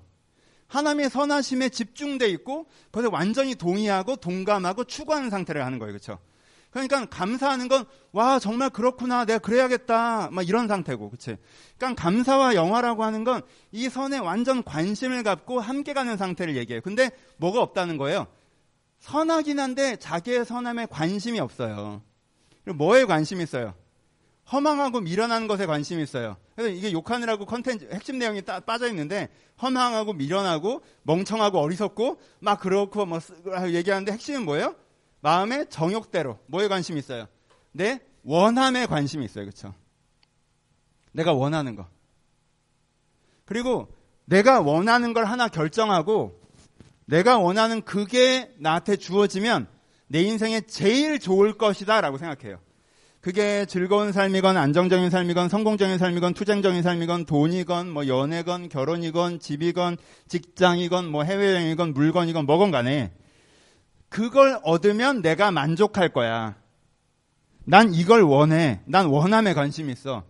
A: 하나님의 선하심에 집중돼 있고 거기에 완전히 동의하고 동감하고 추구하는 상태를 하는 거예요. 그렇죠? 그러니까 감사하는 건 와 정말 그렇구나 내가 그래야겠다 막 이런 상태고 그치 그러니까 감사와 영화라고 하는 건 이 선에 완전 관심을 갖고 함께 가는 상태를 얘기해요 근데 뭐가 없다는 거예요 선하긴 한데 자기의 선함에 관심이 없어요 뭐에 관심이 있어요 허망하고 미련한 것에 관심이 있어요. 그래서 이게 욕하느라고 컨텐츠 핵심 내용이 따, 빠져 있는데 허망하고 미련하고 멍청하고 어리석고 막 그렇고 뭐 얘기하는데 핵심은 뭐예요? 마음의 정욕대로 뭐에 관심이 있어요? 내 원함에 관심이 있어요. 그렇죠? 내가 원하는 거. 그리고 내가 원하는 걸 하나 결정하고 내가 원하는 그게 나한테 주어지면 내 인생에 제일 좋을 것이다 라고 생각해요. 그게 즐거운 삶이건 안정적인 삶이건 성공적인 삶이건 투쟁적인 삶이건 돈이건 뭐 연애건 결혼이건 집이건 직장이건 뭐 해외여행이건 물건이건 뭐건 간에 그걸 얻으면 내가 만족할 거야. 난 이걸 원해. 난 원함에 관심이 있어.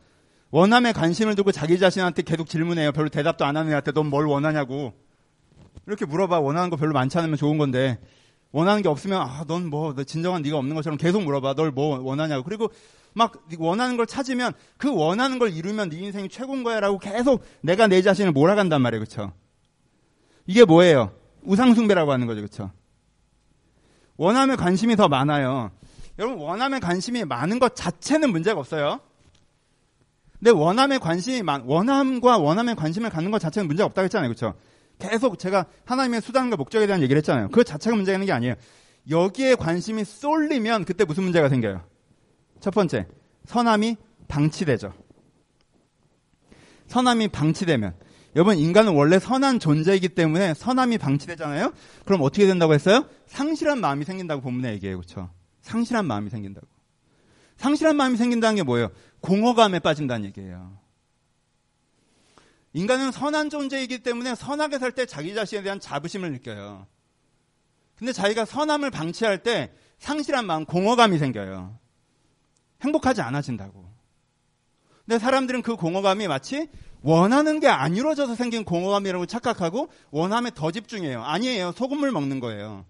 A: 원함에 관심을 두고 자기 자신한테 계속 질문해요. 별로 대답도 안 하는 애한테 넌 뭘 원하냐고. 이렇게 물어봐. 원하는 거 별로 많지 않으면 좋은 건데. 원하는 게 없으면 아, 넌 뭐, 너 진정한 네가 없는 것처럼 계속 물어봐. 널 뭐 원하냐고. 그리고 막 원하는 걸 찾으면 그 원하는 걸 이루면 네 인생이 최고인 거야라고 계속 내가 내 자신을 몰아간단 말이에요. 그렇죠? 이게 뭐예요? 우상숭배라고 하는 거죠. 그렇죠? 원함에 관심이 더 많아요. 여러분 원함에 관심이 많은 것 자체는 문제가 없어요. 근데 원함에 관심이 많 원함과 원함에 관심을 갖는 것 자체는 문제가 없다고 했잖아요. 그렇죠? 계속 제가 하나님의 수단과 목적에 대한 얘기를 했잖아요. 그 자체가 문제가 있는 게 아니에요. 여기에 관심이 쏠리면 그때 무슨 문제가 생겨요? 첫 번째, 선함이 방치되죠. 선함이 방치되면 여러분 인간은 원래 선한 존재이기 때문에 선함이 방치되잖아요. 그럼 어떻게 된다고 했어요? 상실한 마음이 생긴다고 본문에 얘기해요. 그렇죠? 상실한 마음이 생긴다고. 상실한 마음이 생긴다는 게 뭐예요? 공허감에 빠진다는 얘기예요. 인간은 선한 존재이기 때문에 선하게 살 때 자기 자신에 대한 자부심을 느껴요. 근데 자기가 선함을 방치할 때 상실한 마음, 공허감이 생겨요. 행복하지 않아진다고. 근데 사람들은 그 공허감이 마치 원하는 게 안 이루어져서 생긴 공허감이라고 착각하고 원함에 더 집중해요. 아니에요. 소금물 먹는 거예요.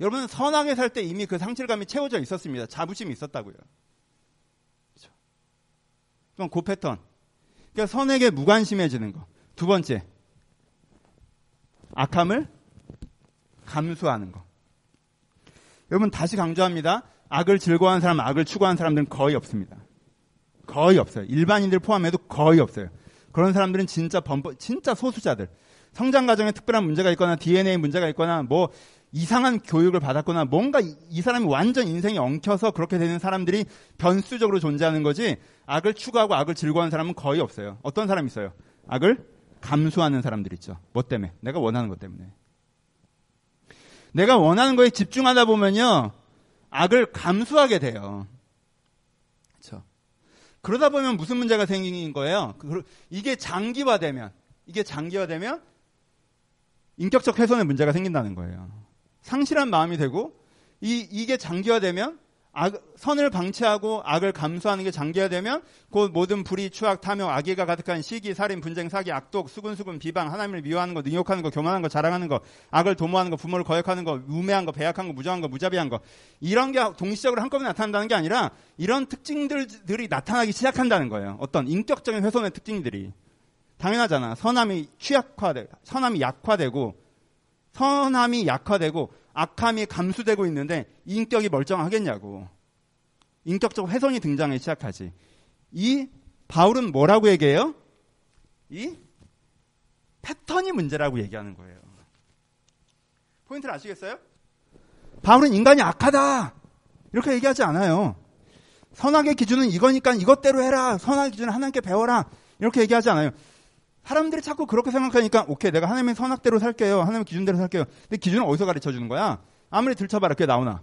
A: 여러분 선하게 살 때 이미 그 상실감이 채워져 있었습니다. 자부심이 있었다고요. 그렇죠? 그럼 그 패턴. 그러니까 선에게 무관심해지는 거. 두 번째. 악함을 감수하는 거. 여러분 다시 강조합니다. 악을 즐거워하는 사람, 악을 추구하는 사람들은 거의 없습니다. 거의 없어요. 일반인들 포함해도 거의 없어요. 그런 사람들은 진짜 범법, 진짜 소수자들. 성장 과정에 특별한 문제가 있거나 DNA 문제가 있거나 뭐 이상한 교육을 받았거나 뭔가 이, 이 사람이 완전 인생이 엉켜서 그렇게 되는 사람들이 변수적으로 존재하는 거지 악을 추구하고 악을 즐거워하는 사람은 거의 없어요. 어떤 사람이 있어요? 악을 감수하는 사람들 있죠. 뭐 때문에? 내가 원하는 것 때문에. 내가 원하는 거에 집중하다 보면요. 악을 감수하게 돼요. 그렇죠. 그러다 보면 무슨 문제가 생긴 거예요? 그, 이게 장기화되면 이게 장기화되면 인격적 훼손의 문제가 생긴다는 거예요. 상실한 마음이 되고 이 이게 장기화되면 악, 선을 방치하고 악을 감수하는 게 장기화되면 곧 모든 불의, 추악, 탐욕, 악의가 가득한 시기, 살인, 분쟁, 사기, 악독, 수근수근, 비방, 하나님을 미워하는 거, 능욕하는 거, 교만한 거, 자랑하는 거, 악을 도모하는 거, 부모를 거역하는 거, 우매한 거, 배약한 거, 무정한 거, 무자비한 거 이런 게 동시적으로 한꺼번에 나타난다는 게 아니라 이런 특징들이 나타나기 시작한다는 거예요. 어떤 인격적인 훼손의 특징들이 당연하잖아. 선함이 취약화되, 선함이 약화되고 선함이 약화되고 악함이 감수되고 있는데 인격이 멀쩡하겠냐고. 인격적 훼손이 등장하기 시작하지. 이 바울은 뭐라고 얘기해요? 이 패턴이 문제라고 얘기하는 거예요. 포인트를 아시겠어요? 바울은 인간이 악하다. 이렇게 얘기하지 않아요. 선악의 기준은 이거니까 이것대로 해라. 선악의 기준은 하나님께 배워라. 이렇게 얘기하지 않아요. 사람들이 자꾸 그렇게 생각하니까 오케이 내가 하나님의 선악대로 살게요. 하나님의 기준대로 살게요. 근데 기준을 어디서 가르쳐 주는 거야? 아무리 들춰봐라 그게 나오나?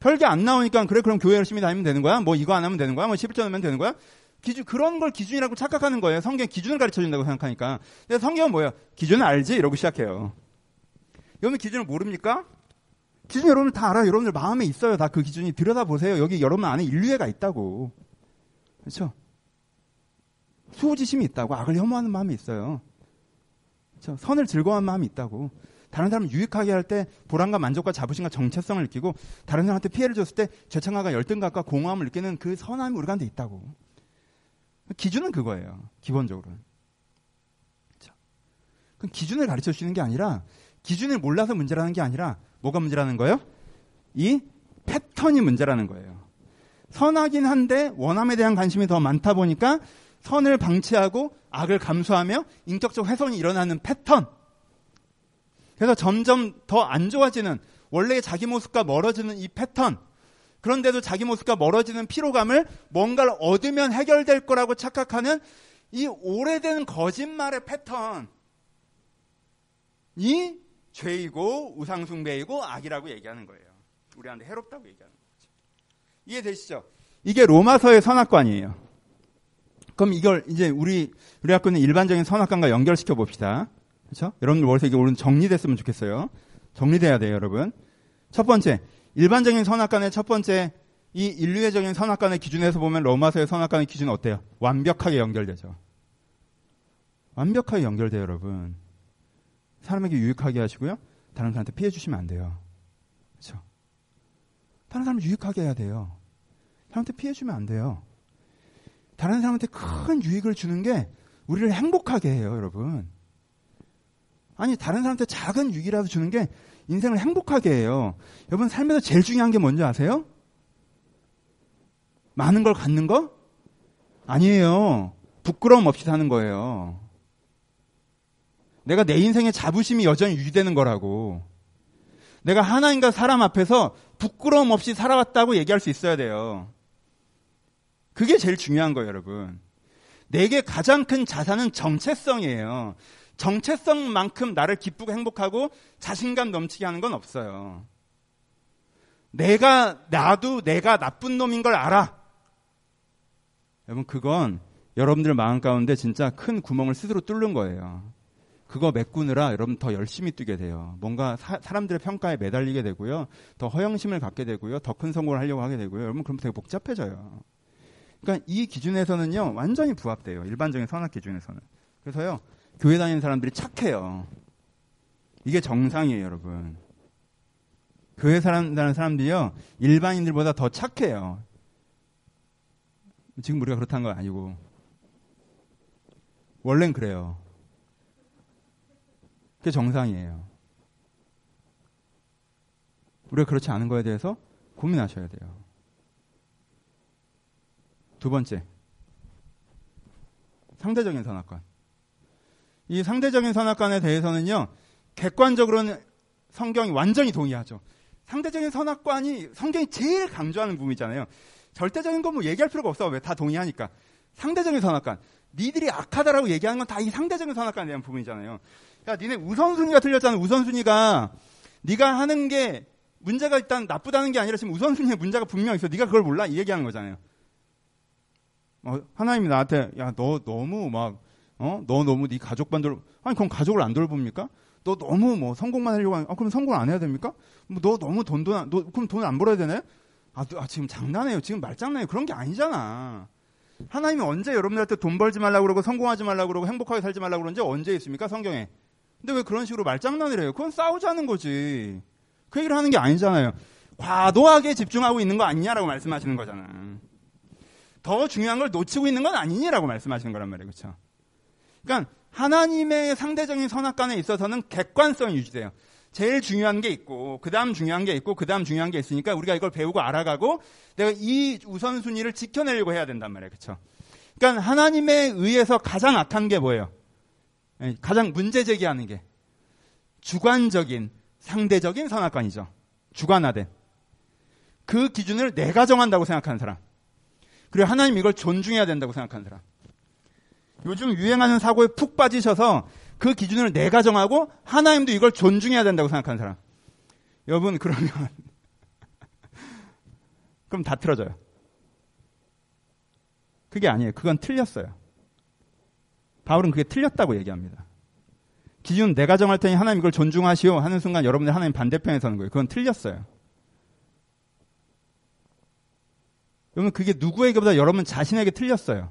A: 별게 안 나오니까 그래 그럼 교회 열심히 다니면 되는 거야? 뭐 이거 안 하면 되는 거야? 뭐 11조 넣으면 되는 거야? 기준 그런 걸 기준이라고 착각하는 거예요. 성경 기준을 가르쳐 준다고 생각하니까. 근데 성경은 뭐예요? 기준을 알지? 이러고 시작해요. 여러분 기준을 모릅니까? 기준 여러분 다 알아요. 여러분들 마음에 있어요. 다 그 기준이 들여다 보세요. 여기 여러분 안에 인류애가 있다고. 그렇죠? 수호지심이 있다고 악을 혐오하는 마음이 있어요. 그렇죠? 선을 즐거워하는 마음이 있다고. 다른 사람 유익하게 할 때 보람과 만족과 자부심과 정체성을 느끼고 다른 사람한테 피해를 줬을 때 죄책감과 열등감과 공허함을 느끼는 그 선함이 우리 가운데 있다고. 기준은 그거예요. 기본적으로는. 그렇죠? 그럼 기준을 가르쳐 주시는 게 아니라 기준을 몰라서 문제라는 게 아니라 뭐가 문제라는 거예요? 이 패턴이 문제라는 거예요. 선하긴 한데 원함에 대한 관심이 더 많다 보니까 선을 방치하고 악을 감수하며 인격적 훼손이 일어나는 패턴. 그래서 점점 더 안 좋아지는 원래의 자기 모습과 멀어지는 이 패턴. 그런데도 자기 모습과 멀어지는 피로감을 뭔가를 얻으면 해결될 거라고 착각하는 이 오래된 거짓말의 패턴. 이 죄이고 우상숭배이고 악이라고 얘기하는 거예요. 우리한테 해롭다고 얘기하는 거죠. 이해되시죠? 이게 로마서의 선악관이에요. 그럼 이걸 이제 우리 우리 학교는 일반적인 선악관과 연결시켜 봅시다. 그렇죠? 여러분들 머릿속에 이게 오늘 정리됐으면 좋겠어요. 정리돼야 돼요, 여러분. 첫 번째, 일반적인 선악관의 첫 번째 이 인류애적인 선악관의 기준에서 보면 로마서의 선악관의 기준은 어때요? 완벽하게 연결되죠. 완벽하게 연결돼요, 여러분. 사람에게 유익하게 하시고요. 다른 사람한테 피해 주시면 안 돼요. 그렇죠? 다른 사람을 유익하게 해야 돼요. 사람한테 피해 주면 안 돼요. 다른 사람한테 큰 유익을 주는 게 우리를 행복하게 해요, 여러분. 아니, 다른 사람한테 작은 유익이라도 주는 게 인생을 행복하게 해요. 여러분, 삶에서 제일 중요한 게 뭔지 아세요? 많은 걸 갖는 거? 아니에요. 부끄러움 없이 사는 거예요. 내가 내 인생의 자부심이 여전히 유지되는 거라고. 내가 하나님과 사람 앞에서 부끄러움 없이 살아왔다고 얘기할 수 있어야 돼요. 그게 제일 중요한 거예요, 여러분. 내게 가장 큰 자산은 정체성이에요. 정체성만큼 나를 기쁘고 행복하고 자신감 넘치게 하는 건 없어요. 내가, 나도 내가 나쁜 놈인 걸 알아. 여러분, 그건 여러분들 마음 가운데 진짜 큰 구멍을 스스로 뚫는 거예요. 그거 메꾸느라 여러분 더 열심히 뛰게 돼요. 뭔가 사, 람들의 평가에 매달리게 되고요. 더 허영심을 갖게 되고요. 더 큰 성공을 하려고 하게 되고요. 여러분 그럼 되게 복잡해져요. 그러니까 이 기준에서는요. 완전히 부합돼요. 일반적인 선악 기준에서는. 그래서요. 교회 다니는 사람들이 착해요. 이게 정상이에요, 여러분. 교회 사람 다는 사람들이요. 일반인들보다 더 착해요. 지금 우리가 그렇다는 건 아니고. 원래는 그래요. 그게 정상이에요. 우리가 그렇지 않은 거에 대해서 고민하셔야 돼요. 두 번째. 상대적인 선악관. 이 상대적인 선악관에 대해서는요, 객관적으로는 성경이 완전히 동의하죠. 상대적인 선악관이 성경이 제일 강조하는 부분이잖아요. 절대적인 건 뭐 얘기할 필요가 없어. 왜 다 동의하니까. 상대적인 선악관. 니들이 악하다라고 얘기하는 건 다 이 상대적인 선악관에 대한 부분이잖아요. 야, 니네 우선순위가 틀렸잖아. 우선순위가 네가 하는 게 문제가 일단 나쁘다는 게 아니라 지금 우선순위에 문제가 분명 있어. 네가 그걸 몰라? 이 얘기하는 거잖아요. 어, 하나님이 나한테 야, 너 너무 막 어? 너 너무 네 가족 반돌 아니 그럼 가족을 안 돌봅니까? 너 너무 뭐 성공만 하려고 하는 아 그럼 성공 안 해야 됩니까? 뭐 너 너무 돈도 너 그럼 돈안 벌어야 되네? 아, 아 지금 장난해요. 지금 말장난해요. 그런 게 아니잖아. 하나님이 언제 여러분들한테 돈 벌지 말라고 그러고 성공하지 말라고 그러고 행복하게 살지 말라고 그러는지 언제 있습니까? 성경에. 근데 왜 그런 식으로 말장난을 해요? 그건 싸우자는 거지. 그 얘기를 하는 게 아니잖아요. 과도하게 집중하고 있는 거 아니냐라고 말씀하시는 거잖아. 더 중요한 걸 놓치고 있는 건 아니냐라고 말씀하시는 거란 말이에요. 그렇죠? 그러니까 하나님의 상대적인 선악관에 있어서는 객관성이 유지돼요. 제일 중요한 게 있고 그다음 중요한 게 있고 그다음 중요한 게 있으니까 우리가 이걸 배우고 알아가고 내가 이 우선순위를 지켜내려고 해야 된단 말이에요. 그렇죠? 그러니까 하나님에 의해서 가장 악한 게 뭐예요? 예, 가장 문제 제기하는 게 주관적인 상대적인 선악관이죠. 주관화된 그 기준을 내가 정한다고 생각하는 사람. 그리고 하나님 이걸 존중해야 된다고 생각하는 사람. 요즘 유행하는 사고에 푹 빠지셔서 그 기준을 내가 정하고 하나님도 이걸 존중해야 된다고 생각하는 사람. 여러분 그러면 그럼 다 틀어져요. 그게 아니에요. 그건 틀렸어요. 바울은 그게 틀렸다고 얘기합니다. 기준 내가 정할 테니 하나님 이걸 존중하시오 하는 순간 여러분들 하나님 반대편에 서는 거예요. 그건 틀렸어요. 여러분 그게 누구에게보다 여러분 자신에게 틀렸어요.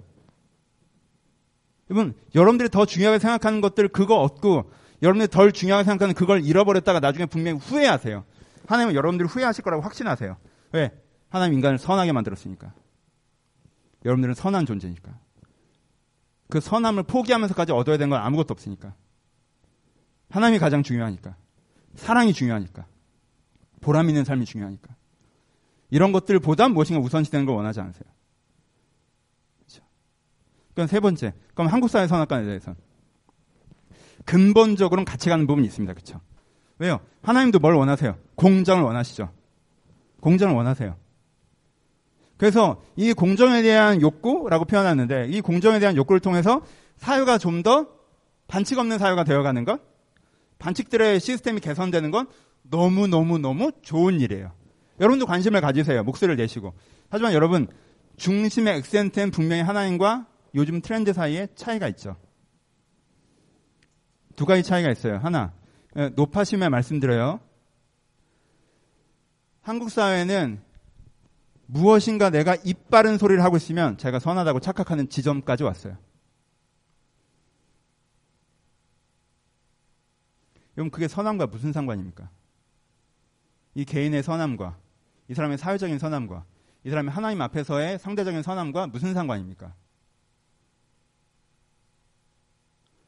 A: 여러분 여러분들이 더 중요하게 생각하는 것들 그거 얻고 여러분들이 덜 중요하게 생각하는 그걸 잃어버렸다가 나중에 분명히 후회하세요. 하나님은 여러분들이 후회하실 거라고 확신하세요. 왜? 하나님 인간을 선하게 만들었으니까. 여러분들은 선한 존재니까. 그 선함을 포기하면서까지 얻어야 되는 건 아무것도 없으니까. 하나님이 가장 중요하니까. 사랑이 중요하니까. 보람 있는 삶이 중요하니까. 이런 것들보다 무엇인가 우선시되는 걸 원하지 않으세요. 그렇죠? 그럼 세 번째. 그럼 한국 사회 선악관에 대해서는 근본적으로는 같이 가는 부분이 있습니다. 그렇죠? 왜요? 하나님도 뭘 원하세요? 공정을 원하시죠. 공정을 원하세요. 그래서 이 공정에 대한 욕구라고 표현하는데 이 공정에 대한 욕구를 통해서 사회가 좀 더 반칙 없는 사회가 되어가는 것, 반칙들의 시스템이 개선되는 건 너무너무너무 좋은 일이에요. 여러분도 관심을 가지세요. 목소리를 내시고. 하지만 여러분, 중심의 액센트는 분명히 하나님과 요즘 트렌드 사이에 차이가 있죠. 두 가지 차이가 있어요. 하나, 높아심에 말씀드려요. 한국 사회는 무엇인가 내가 입 바른 소리를 하고 있으면 제가 선하다고 착각하는 지점까지 왔어요. 그럼 그게 선함과 무슨 상관입니까? 이 개인의 선함과 이 사람의 사회적인 선함과 이 사람의 하나님 앞에서의 상대적인 선함과 무슨 상관입니까?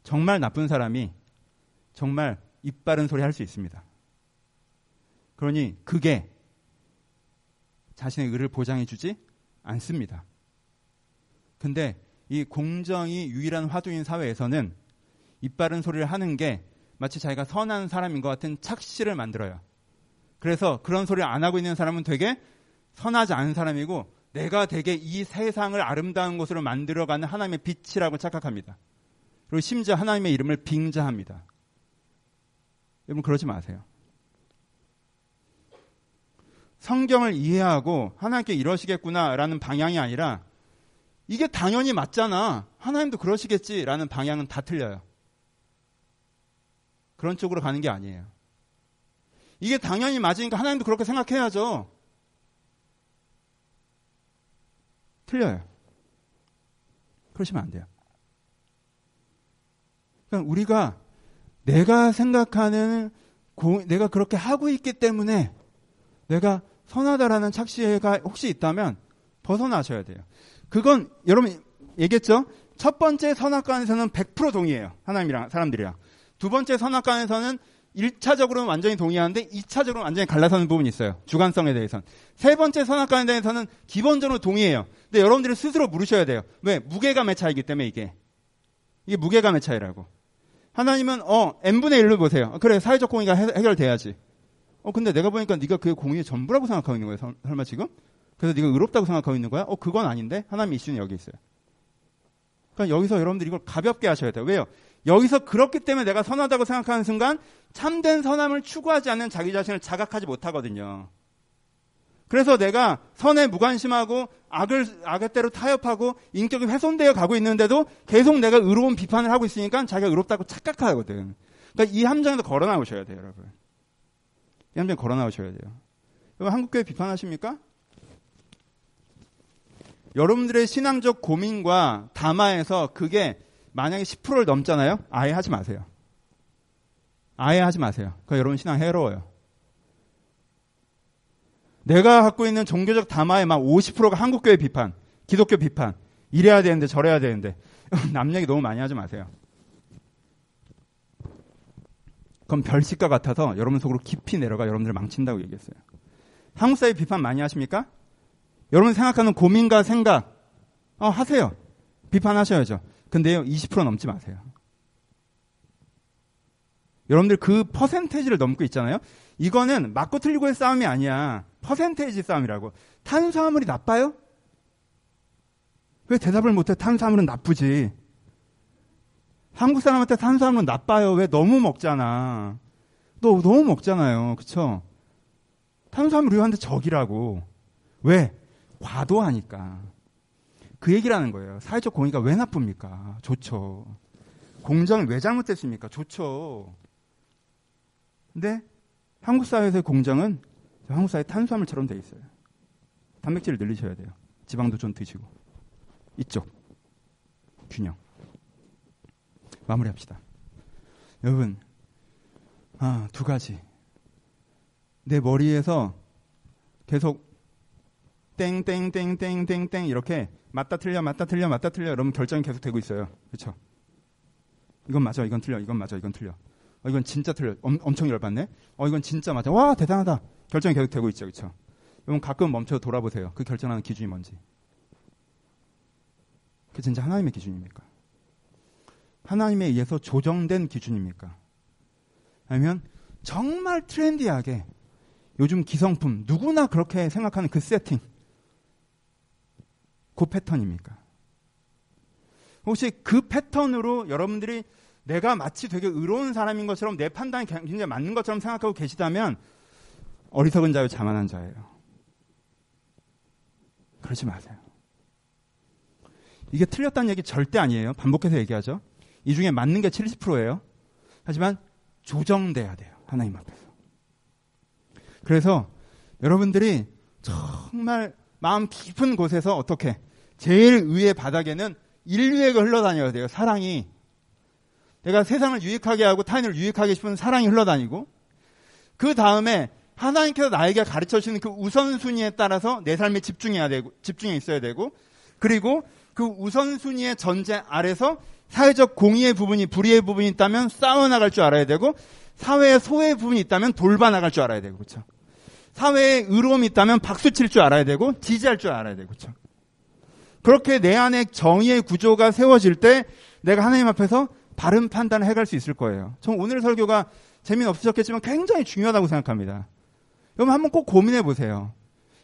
A: 정말 나쁜 사람이 정말 입 바른 소리 할 수 있습니다. 그러니 그게 자신의 의를 보장해 주지 않습니다. 근데 이 공정이 유일한 화두인 사회에서는 이빠른 소리를 하는 게 마치 자기가 선한 사람인 것 같은 착시를 만들어요. 그래서 그런 소리를 안 하고 있는 사람은 되게 선하지 않은 사람이고 내가 되게 이 세상을 아름다운 곳으로 만들어가는 하나님의 빛이라고 착각합니다. 그리고 심지어 하나님의 이름을 빙자합니다. 여러분 그러지 마세요. 성경을 이해하고 하나님께 이러시겠구나라는 방향이 아니라 이게 당연히 맞잖아. 하나님도 그러시겠지라는 방향은 다 틀려요. 그런 쪽으로 가는 게 아니에요. 이게 당연히 맞으니까 하나님도 그렇게 생각해야죠. 틀려요. 그러시면 안 돼요. 그러니까 우리가 내가 생각하는 고, 내가 그렇게 하고 있기 때문에 내가 선하다라는 착시가 혹시 있다면 벗어나셔야 돼요. 그건 여러분 얘기했죠? 첫 번째 선악관에서는 100% 동의해요. 하나님이랑 사람들이랑. 두 번째 선악관에서는 1차적으로는 완전히 동의하는데 2차적으로는 완전히 갈라서는 부분이 있어요. 주관성에 대해서는. 세 번째 선악관에 대해서는 기본적으로 동의해요. 근데 여러분들이 스스로 물으셔야 돼요. 왜? 무게감의 차이기 때문에 이게. 이게 무게감의 차이라고. 하나님은 어 n분의 1로 보세요. 그래 사회적 공의가 해 결돼야지. 어 근데 내가 보니까 네가 그게 공의의 전부라고 생각하고 있는 거야 설마 지금? 그래서 네가 의롭다고 생각하고 있는 거야? 어 그건 아닌데 하나님 이슈는 여기 있어요. 그러니까 여기서 여러분들이 이걸 가볍게 하셔야 돼요. 왜요? 여기서 그렇기 때문에 내가 선하다고 생각하는 순간 참된 선함을 추구하지 않는 자기 자신을 자각하지 못하거든요. 그래서 내가 선에 무관심하고 악을 악의 대로 타협하고 인격이 훼손되어 가고 있는데도 계속 내가 의로운 비판을 하고 있으니까 자기가 의롭다고 착각하거든. 그러니까 이 함정에서 걸어 나오셔야 돼요, 여러분. 이 함정에 걸어 나오셔야 돼요. 여러분 한국교회 비판하십니까? 여러분들의 신앙적 고민과 담화에서 그게 만약에 10%를 넘잖아요? 아예 하지 마세요. 아예 하지 마세요. 그 여러분 신앙 해로워요. 내가 갖고 있는 종교적 담화의 막 50%가 한국교회 비판, 기독교 비판, 이래야 되는데 저래야 되는데 남 얘기 너무 많이 하지 마세요. 그럼 별식과 같아서 여러분 속으로 깊이 내려가 여러분들을 망친다고 얘기했어요. 한국 사회 비판 많이 하십니까? 여러분 생각하는 고민과 생각, 어, 하세요. 비판하셔야죠. 근데요, 20% 넘지 마세요. 여러분들 그 퍼센테이지를 넘고 있잖아요? 이거는 맞고 틀리고의 싸움이 아니야. 퍼센테이지 싸움이라고. 탄수화물이 나빠요? 왜 대답을 못해? 탄수화물은 나쁘지. 한국 사람한테 탄수화물은 나빠요. 왜 너무 먹잖아. 너 너무 먹잖아요. 그쵸? 탄수화물 우리한테 적이라고. 왜? 과도하니까. 그 얘기라는 거예요. 사회적 공의가 왜 나쁩니까? 좋죠. 공정이 왜 잘못됐습니까? 좋죠. 근데 한국 사회에서의 공정은 한국 사회 탄수화물처럼 돼 있어요. 단백질을 늘리셔야 돼요. 지방도 좀 드시고. 이쪽. 균형. 마무리합시다. 여러분, 아, 두 가지. 내 머리에서 계속 땡땡땡땡땡땡 이렇게 맞다 틀려 맞다 틀려 맞다 틀려 여러분 결정이 계속 되고 있어요. 그렇죠? 이건 맞아, 이건 틀려, 이건 맞아, 이건 틀려. 어, 이건 진짜 틀려. 엄, 엄청 열받네. 어, 이건 진짜 맞아. 와, 대단하다. 결정이 계속 되고 있죠, 그렇죠? 여러분 가끔 멈춰 돌아보세요. 그 결정하는 기준이 뭔지. 그 진짜 하나님의 기준입니까? 하나님에 의해서 조정된 기준입니까? 아니면 정말 트렌디하게 요즘 기성품 누구나 그렇게 생각하는 그 세팅 그 패턴입니까? 혹시 그 패턴으로 여러분들이 내가 마치 되게 의로운 사람인 것처럼 내 판단이 굉장히 맞는 것처럼 생각하고 계시다면 어리석은 자요 자만한 자예요. 그러지 마세요. 이게 틀렸다는 얘기 절대 아니에요. 반복해서 얘기하죠. 이 중에 맞는 게 70%예요. 하지만 조정돼야 돼요. 하나님 앞에서. 그래서 여러분들이 정말 마음 깊은 곳에서 어떻게 제일 위의 바닥에는 인류애가 흘러다녀야 돼요. 사랑이. 내가 세상을 유익하게 하고 타인을 유익하게 싶은 사랑이 흘러다니고 그 다음에 하나님께서 나에게 가르쳐 주시는 그 우선순위에 따라서 내 삶에 집중해야 되고 집중해 있어야 되고 그리고 그 우선순위의 전제 아래서 사회적 공의의 부분이 불의의 부분이 있다면 싸워 나갈 줄 알아야 되고 사회의 소외의 부분이 있다면 돌봐 나갈 줄 알아야 되고 그렇죠. 사회에 의로움이 있다면 박수 칠 줄 알아야 되고 지지할 줄 알아야 되고 그렇죠. 그렇게 내 안에 정의의 구조가 세워질 때 내가 하나님 앞에서 바른 판단을 해갈 수 있을 거예요. 전 오늘 설교가 재미는 없으셨겠지만 굉장히 중요하다고 생각합니다. 여러분 한번 꼭 고민해 보세요.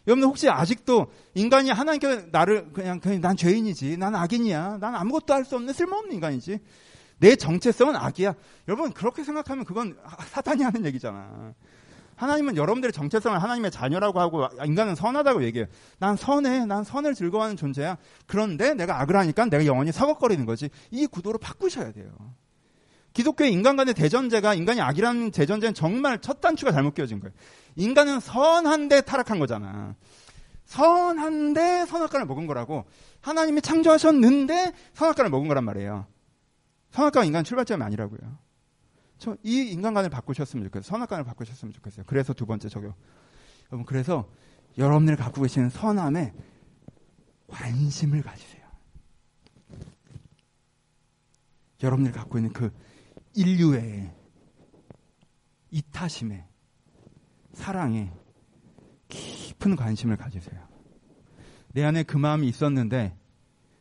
A: 여러분 혹시 아직도 인간이 하나님께 나를 그냥 그냥 난 죄인이지, 난 악인이야, 난 아무것도 할 수 없는 쓸모없는 인간이지. 내 정체성은 악이야. 여러분 그렇게 생각하면 그건 사탄이 하는 얘기잖아. 하나님은 여러분들의 정체성을 하나님의 자녀라고 하고 인간은 선하다고 얘기해요. 난 선해. 난 선을 즐거워하는 존재야. 그런데 내가 악을 하니까 내가 영원히 서걱거리는 거지. 이 구도로 바꾸셔야 돼요. 기독교의 인간 간의 대전제가 인간이 악이라는 대전제는 정말 첫 단추가 잘못 끼워진 거예요. 인간은 선한데 타락한 거잖아. 선한데 선악과를 먹은 거라고. 하나님이 창조하셨는데 선악과를 먹은 거란 말이에요. 선악과가 인간 출발점이 아니라고요. 이 인간관을 바꾸셨으면 좋겠어요. 선악관을 바꾸셨으면 좋겠어요. 그래서 두 번째 적용. 여러분, 그래서 여러분들이 갖고 계시는 선함에 관심을 가지세요. 여러분들이 갖고 있는 그 인류의 이타심에, 사랑에 깊은 관심을 가지세요. 내 안에 그 마음이 있었는데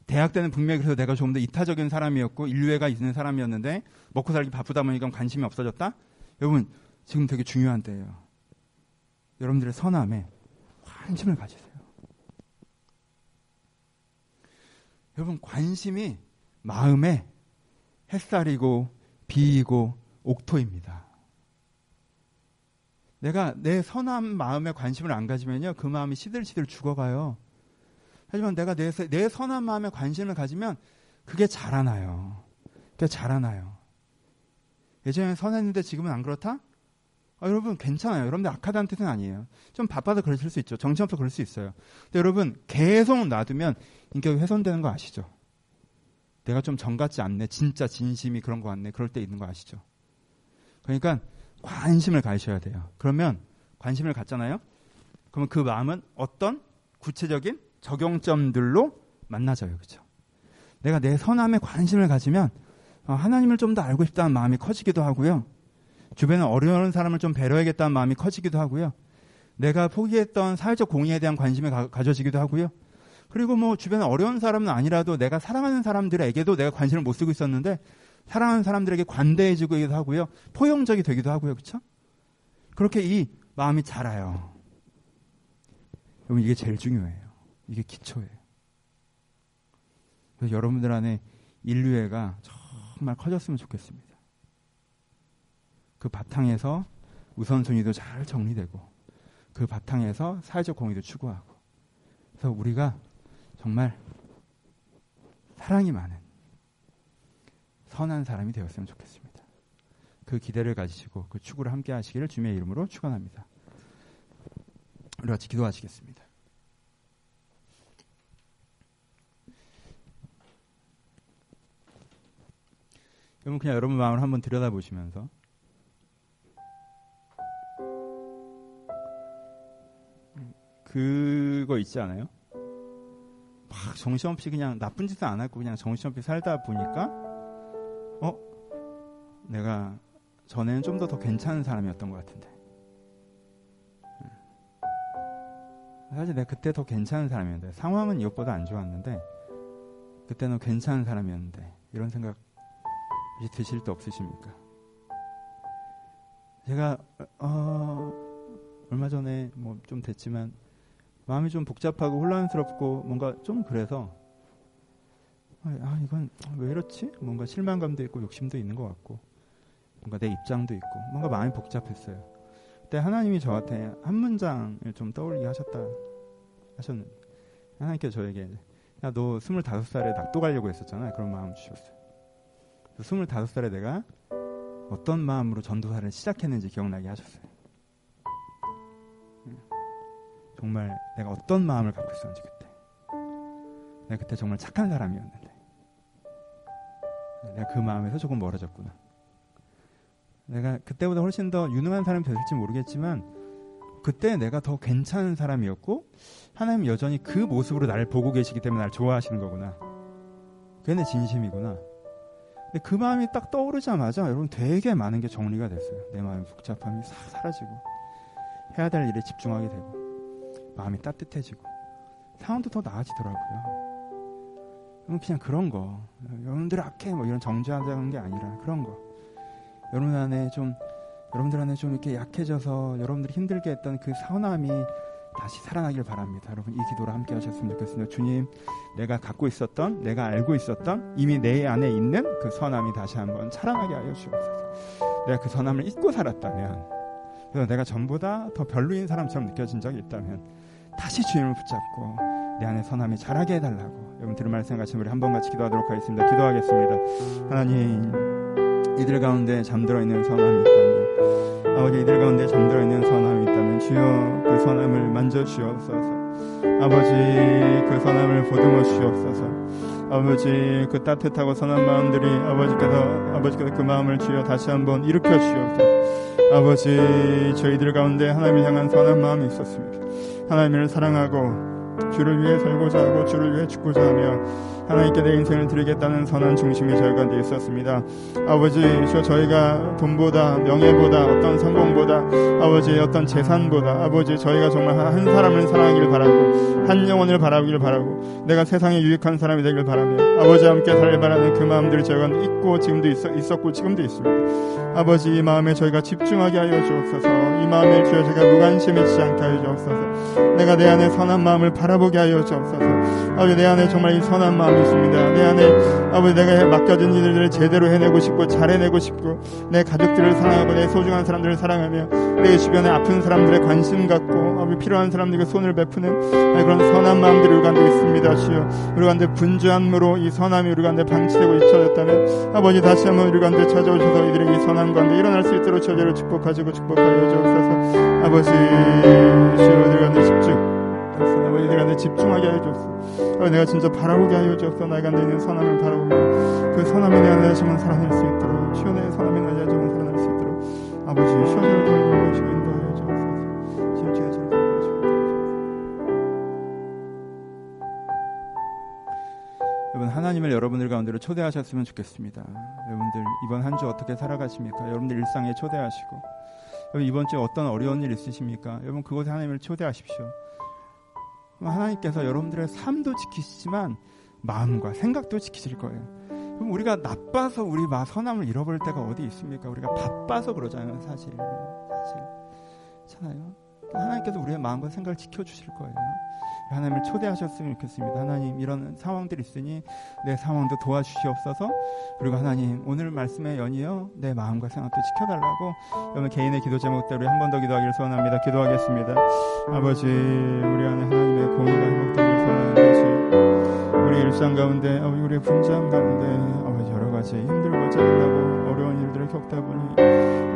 A: 대학 때는 분명히 그래서 내가 조금 더 이타적인 사람이었고 인류애가 있는 사람이었는데 먹고 살기 바쁘다 보니까 관심이 없어졌다? 여러분 지금 되게 중요한 때예요. 여러분들의 선함에 관심을 가지세요. 여러분 관심이 마음에 햇살이고 비이고 옥토입니다. 내가 내 선한 마음에 관심을 안 가지면요 그 마음이 시들시들 죽어가요. 하지만 내가 내, 내 선한 마음에 관심을 가지면 그게 자라나요. 그게 자라나요. 예전에 선했는데 지금은 안 그렇다? 아, 여러분 괜찮아요. 여러분들 악하다는 뜻은 아니에요. 좀 바빠서 그러실 수 있죠. 정신없어 그럴 수 있어요. 근데 여러분 계속 놔두면 인격이 훼손되는 거 아시죠? 내가 좀 정 같지 않네. 진짜 진심이 그런 거 같네. 그럴 때 있는 거 아시죠? 그러니까 관심을 가셔야 돼요. 그러면 관심을 갖잖아요. 그러면 그 마음은 어떤 구체적인 적용점들로 만나져요. 그렇죠? 내가 내 선함에 관심을 가지면 어, 하나님을 좀 더 알고 싶다는 마음이 커지기도 하고요. 주변에 어려운 사람을 좀 배려하겠다는 마음이 커지기도 하고요. 내가 포기했던 사회적 공의에 대한 관심이 가, 져지기도 하고요. 그리고 뭐 주변에 어려운 사람은 아니라도 내가 사랑하는 사람들에게도 내가 관심을 못 쓰고 있었는데 사랑하는 사람들에게 관대해지기도 하고요. 포용적이 되기도 하고요. 그렇죠? 그렇게 이 마음이 자라요. 여러분 이게 제일 중요해요. 이게 기초예요. 여러분들 안에 인류애가 정말 커졌으면 좋겠습니다. 그 바탕에서 우선순위도 잘 정리되고 그 바탕에서 사회적 공의도 추구하고 그래서 우리가 정말 사랑이 많은 선한 사람이 되었으면 좋겠습니다. 그 기대를 가지시고 그 추구를 함께 하시기를 주님의 이름으로 축원합니다. 우리 같이 기도하시겠습니다. 여러분 그냥 여러분 마음을 한번 들여다보시면서. 그거 있지 않아요? 막 정신없이 그냥 나쁜 짓은 안 하고 그냥 정신없이 살다 보니까 어? 내가 전에는 좀 더 더 괜찮은 사람이었던 것 같은데. 사실 내가 그때 더 괜찮은 사람이었는데 상황은 이것보다 안 좋았는데 그때는 괜찮은 사람이었는데 이런 생각 혹시 드실 때 없으십니까? 제가 어, 얼마 전에 뭐 좀 됐지만 마음이 좀 복잡하고 혼란스럽고 뭔가 좀 그래서 아 이건 왜 이렇지? 뭔가 실망감도 있고 욕심도 있는 것 같고 뭔가 내 입장도 있고 뭔가 마음이 복잡했어요. 그때 하나님이 저한테 한 문장을 좀 떠올리게 하셨다 하셨는데 하나님께서 저에게 야 너 스물다섯 살에 낙도 가려고 했었잖아 그런 마음 주셨어요. 스물다섯 살에 내가 어떤 마음으로 전도사를 시작했는지 기억나게 하셨어요. 정말 내가 어떤 마음을 갖고 있었는지 그때. 내가 그때 정말 착한 사람이었는데. 내가 그 마음에서 조금 멀어졌구나. 내가 그때보다 훨씬 더 유능한 사람이 됐을지 모르겠지만 그때 내가 더 괜찮은 사람이었고 하나님 여전히 그 모습으로 나를 보고 계시기 때문에 나를 좋아하시는 거구나. 그게 내 진심이구나. 근데 그 마음이 딱 떠오르자마자 여러분 되게 많은 게 정리가 됐어요. 내 마음의 복잡함이 싹 사라지고 해야 될 일에 집중하게 되고 마음이 따뜻해지고 상황도 더 나아지더라고요. 그냥 그런 거 여러분들 악해 뭐 이런 정죄하자는 게 아니라 그런 거 여러분 안에 좀 여러분들 안에 좀 이렇게 약해져서 여러분들이 힘들게 했던 그 선함이 다시 살아나길 바랍니다. 여러분 이 기도를 함께 하셨으면 좋겠습니다. 주님, 내가 갖고 있었던, 내가 알고 있었던 이미 내 안에 있는 그 선함이 다시 한번 살아나게 하여 주옵소서. 내가 그 선함을 잊고 살았다면, 그래서 내가 전보다 더 별로인 사람처럼 느껴진 적이 있다면 다시 주님을 붙잡고 내 안에 선함이 자라게 해달라고 여러분 들은 말씀 같이 우리 한번 같이 기도하도록 하겠습니다. 기도하겠습니다. 하나님 이들 가운데 잠들어 있는 선함이 있다면 아버지 이들 가운데 잠들어 있는 선함이 있다면 주여 그 선함을 만져 주옵소서. 아버지 그 선함을 보듬어 주옵소서. 아버지 그 따뜻하고 선한 마음들이 아버지께서 아버지께서 그 마음을 주여 다시 한번 일으켜 주옵소서. 아버지 저희들 가운데 하나님을 향한 선한 마음이 있었습니다. 하나님을 사랑하고 주를 위해 살고자 하고 주를 위해 죽고자 하며 하나님께 내 인생을 드리겠다는 선한 중심이 저희 가운데 있었습니다. 아버지, 저 저희가 돈보다 명예보다 어떤 성공보다 아버지 어떤 재산보다 아버지 저희가 정말 한 사람을 사랑하기를 바라고 한 영혼을 바라기를 바라고 내가 세상에 유익한 사람이 되길 바라며 아버지와 함께 살길 바라는 그 마음들이 저희가 있고 지금도 있, 었고 지금도 있습니다. 아버지 이 마음에 저희가 집중하게 하여 주옵소서 이 마음에 주여 제가 무관심해지지 않게 하여 주옵소서 내가 내 안에 선한 마음을 바라보게 하여 주옵소서 아버지 내 안에 정말 이 선한 마음 이 있습니다. 내 안에 아버지 내가 맡겨진 일들을 제대로 해내고 싶고 잘 해내고 싶고 내 가족들을 사랑하고 내 소중한 사람들을 사랑하며 내 주변에 아픈 사람들의 관심 갖고 아버지 필요한 사람들에게 손을 베푸는 그런 선한 마음들이 우리 가운데 있습니다. 주여 우리 가운데 분주함으로 이 선함이 우리 가운데 방치되고 잊혀졌다면 아버지 다시 한번 우리 가운데 찾아오셔서 이들에게 이 선한 가운데 일어날 수 있도록 저희를 축복하시고 축복하여 주옵소서 아버지 주여 우리 가운데 집중 주옵소서. 아버지 내가 내 집중하게 하여 주옵소서. 아버지 내가 진짜 바라보게 하여 주옵소서. 나가 내 있는 선함을 바라보고 그 대한 내 자만 살아낼 수 있도록 주여 내 대한 내 자만 살아낼 수 있도록 아버지 시원을 돌보시고 인도하여 주옵소서. 지금 제가 잘 여러분 하나님을 여러분들 가운데로 초대하셨으면 좋겠습니다. 여러분들 이번 한 주 어떻게 살아가십니까? 여러분들 일상에 초대하시고 여러분 이번 주에 어떤 어려운 일 있으십니까? 여러분 그곳에 하나님을 초대하십시오. 하나님께서 여러분들의 삶도 지키시지만 마음과 생각도 지키실 거예요. 그럼 우리가 나빠서 우리 마 선함을 잃어버릴 때가 어디 있습니까? 우리가 바빠서 그러잖아요, 사실. 사실. 그렇잖아요. 하나님께서 우리의 마음과 생각을 지켜주실 거예요. 하나님을 초대하셨으면 좋겠습니다. 하나님 이런 상황들이 있으니 내 상황도 도와주시옵소서. 그리고 하나님 오늘 말씀에 연이어 내 마음과 생각도 지켜달라고 여러분 개인의 기도 제목대로 한 번 더 기도하기를 소원합니다. 기도하겠습니다. 아버지 우리 안에 하나님의 공의가 행복되기를 소원하는 우리 일상 가운데 우리의 분장 가운데 아버지 여러 가지 힘들고 짜증나고 일들을 겪다 보니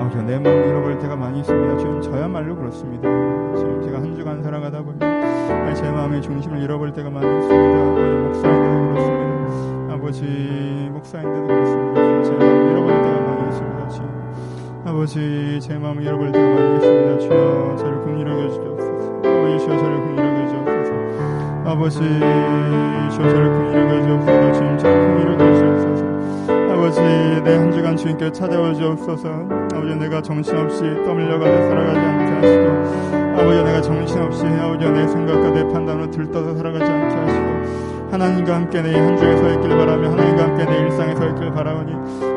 A: 아버지 내 마음을 잃어버릴 때가 많이 있습니다. 지금 저야말로 그렇습니다. 지금 제가 한 주간 살아가다 보니 제 마음의 중심을 잃어버릴 때가 많이 있습니다. 목사인데도 그렇습니다. 아버지 목사인데도 그렇습니다. 제 마음을 잃어버릴 때가 많이 있습니다. 지금. 아버지 제 마음을 잃어버릴 때가 많이 있습니다. 주여 저를 긍휼하게 주옵소서. 아버지 주여 저를 긍휼하게 주옵소서. 아버지 주여 저를 긍휼하게 주옵소서. 주님 저를 긍휼하게 주옵소서. 아버지 내 한 주간 주님께 찾아와 주옵소서. 아버지 내가 정신없이 떠밀려가서 살아가지 않게 하시고 아버지 내가 정신없이 아버지 내 생각과 내 판단으로 들떠서 살아가지 않게 하시고 하나님과 함께 내 한 주에 서 있길 바라며 하나님과 함께 내 일상에 서 있길 바라오니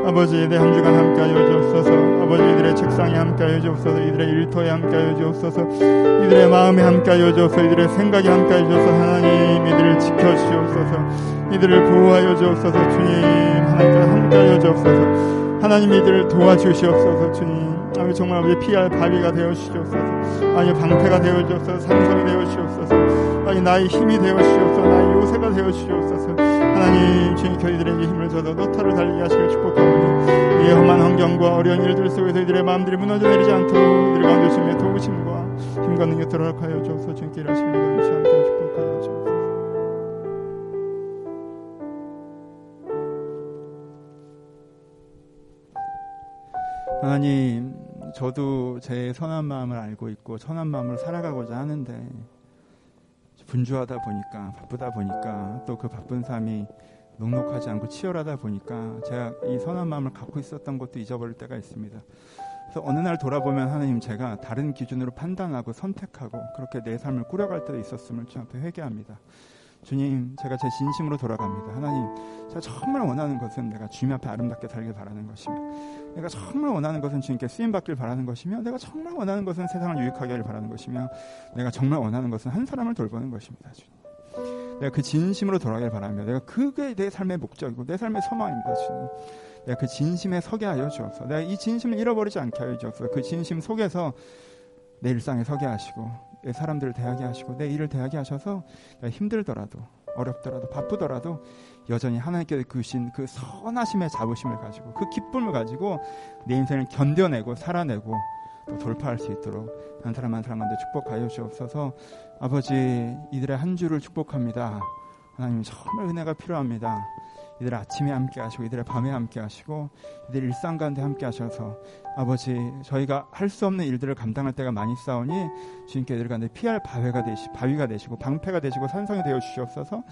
A: 아버지 내 한 주간 함께 하여 주옵소서. 아버지 이들의 책상에 함께 하여 주옵소서. 이들의 일터에 함께 하여 주옵소서. 이들의 마음에 함께 하여 주옵소서. 이들의 생각에 함께 하여 주옵소서. 하나님 이들을 지켜주시옵소서. 이들을 보호하여 주옵소서. 주님 하나님과 함께 하여 주옵소서. 하나님 이들을 도와주시옵소서. 주님 아버지 정말 아버지 피할 바위가 되어 주시옵소서. 아니 방패가 되어 주옵소서. 산성이 되어 주시옵소서. 아니 나의 힘이 되어 주시옵소서. 나의 요새가 되어 주시옵소서. 하나님 주님 저희들에게 힘을 줘서 노타를 달리게 하시길 축복하오니 이 험한 환경과 어려운 일들 속에서 이들의 마음들이 무너져 내리지 않도록 이들 가운데 주님의 도우심과 힘과 능력 들어가게 하여 주옵소서. 주님께 일하시길 위해 함께 축복하여 주옵소서. 하나님, 저도 제 선한 마음을 알고 있고 선한 마음을 살아가고자 하는데 분주하다 보니까 바쁘다 보니까 또 그 바쁜 삶이 녹록하지 않고 치열하다 보니까 제가 이 선한 마음을 갖고 있었던 것도 잊어버릴 때가 있습니다. 그래서 어느 날 돌아보면 하나님 제가 다른 기준으로 판단하고 선택하고 그렇게 내 삶을 꾸려갈 때도 있었음을 주 앞에 회개합니다. 주님, 제가 제 진심으로 돌아갑니다. 하나님, 제가 정말 원하는 것은 내가 주님 앞에 아름답게 살길 바라는 것이며, 내가 정말 원하는 것은 주님께 쓰임 받길 바라는 것이며, 내가 정말 원하는 것은 세상을 유익하게 하길 바라는 것이며, 내가 정말 원하는 것은 한 사람을 돌보는 것입니다. 주님. 내가 그 진심으로 돌아가길 바라며, 내가 그게 내 삶의 목적이고 내 삶의 소망입니다. 주님. 내가 그 진심에 서게 하여 주옵소서. 내가 이 진심을 잃어버리지 않게 하여 주옵소서. 그 진심 속에서 내 일상에 서게 하시고 내 사람들을 대하게 하시고 내 일을 대하게 하셔서 힘들더라도 어렵더라도 바쁘더라도 여전히 하나님께 주신 그 선하심의 자부심을 가지고 그 기쁨을 가지고 내 인생을 견뎌내고 살아내고 또 돌파할 수 있도록 한 사람 한 사람한테 축복하여 주옵소서. 아버지 이들의 한 주를 축복합니다 하나님 정말 은혜가 필요합니다. 이들 아침에 함께 하시고 이들의 밤에 함께 하시고 이들 일상 가운데 함께 하셔서 아버지 저희가 할 수 없는 일들을 감당할 때가 많이 싸우니 주님께 이들 가운데 피할 바위가 되시 바위가 되시고 방패가 되시고 산성이 되어 주시옵소서.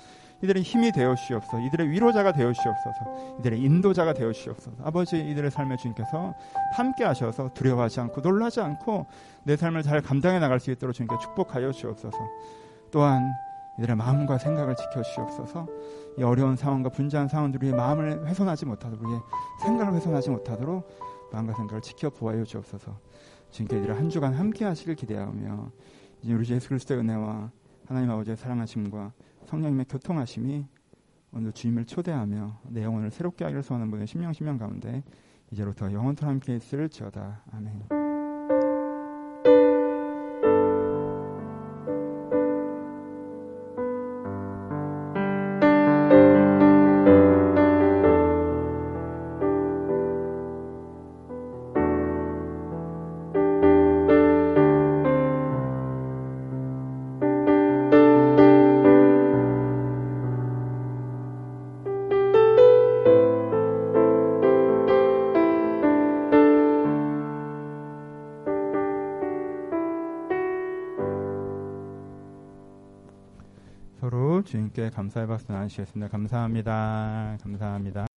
A: 이들의 힘이 되어 주시옵소서. 이들의 위로자가 되어 주시옵소서. 이들의 인도자가 되어 주시옵소서. 아버지 이들의 삶에 주님께서 함께 하셔서 두려워하지 않고 놀라지 않고 내 삶을 잘 감당해 나갈 수 있도록 주님께 축복하여 주옵소서. 또한 이들의 마음과 생각을 지켜주시옵소서. 이 어려운 상황과 분주한 상황들이 마음을 훼손하지 못하도록 우리의 생각을 훼손하지 못하도록 마음과 생각을 지켜 보아여 주옵소서. 주님께 이들을 한 주간 함께 하시길 기대하며 이제 우리 예수 그리스도의 은혜와 하나님 아버지의 사랑하심과 성령님의 교통하심이 오늘 주님을 초대하며 내 영혼을 새롭게 하기를 소원하는 분의 신명 신명 가운데 이제로부터 영원토록 함께 있을 지어다. 아멘. 주님께 감사의 박수 나누시겠습니다. 감사합니다. 감사합니다.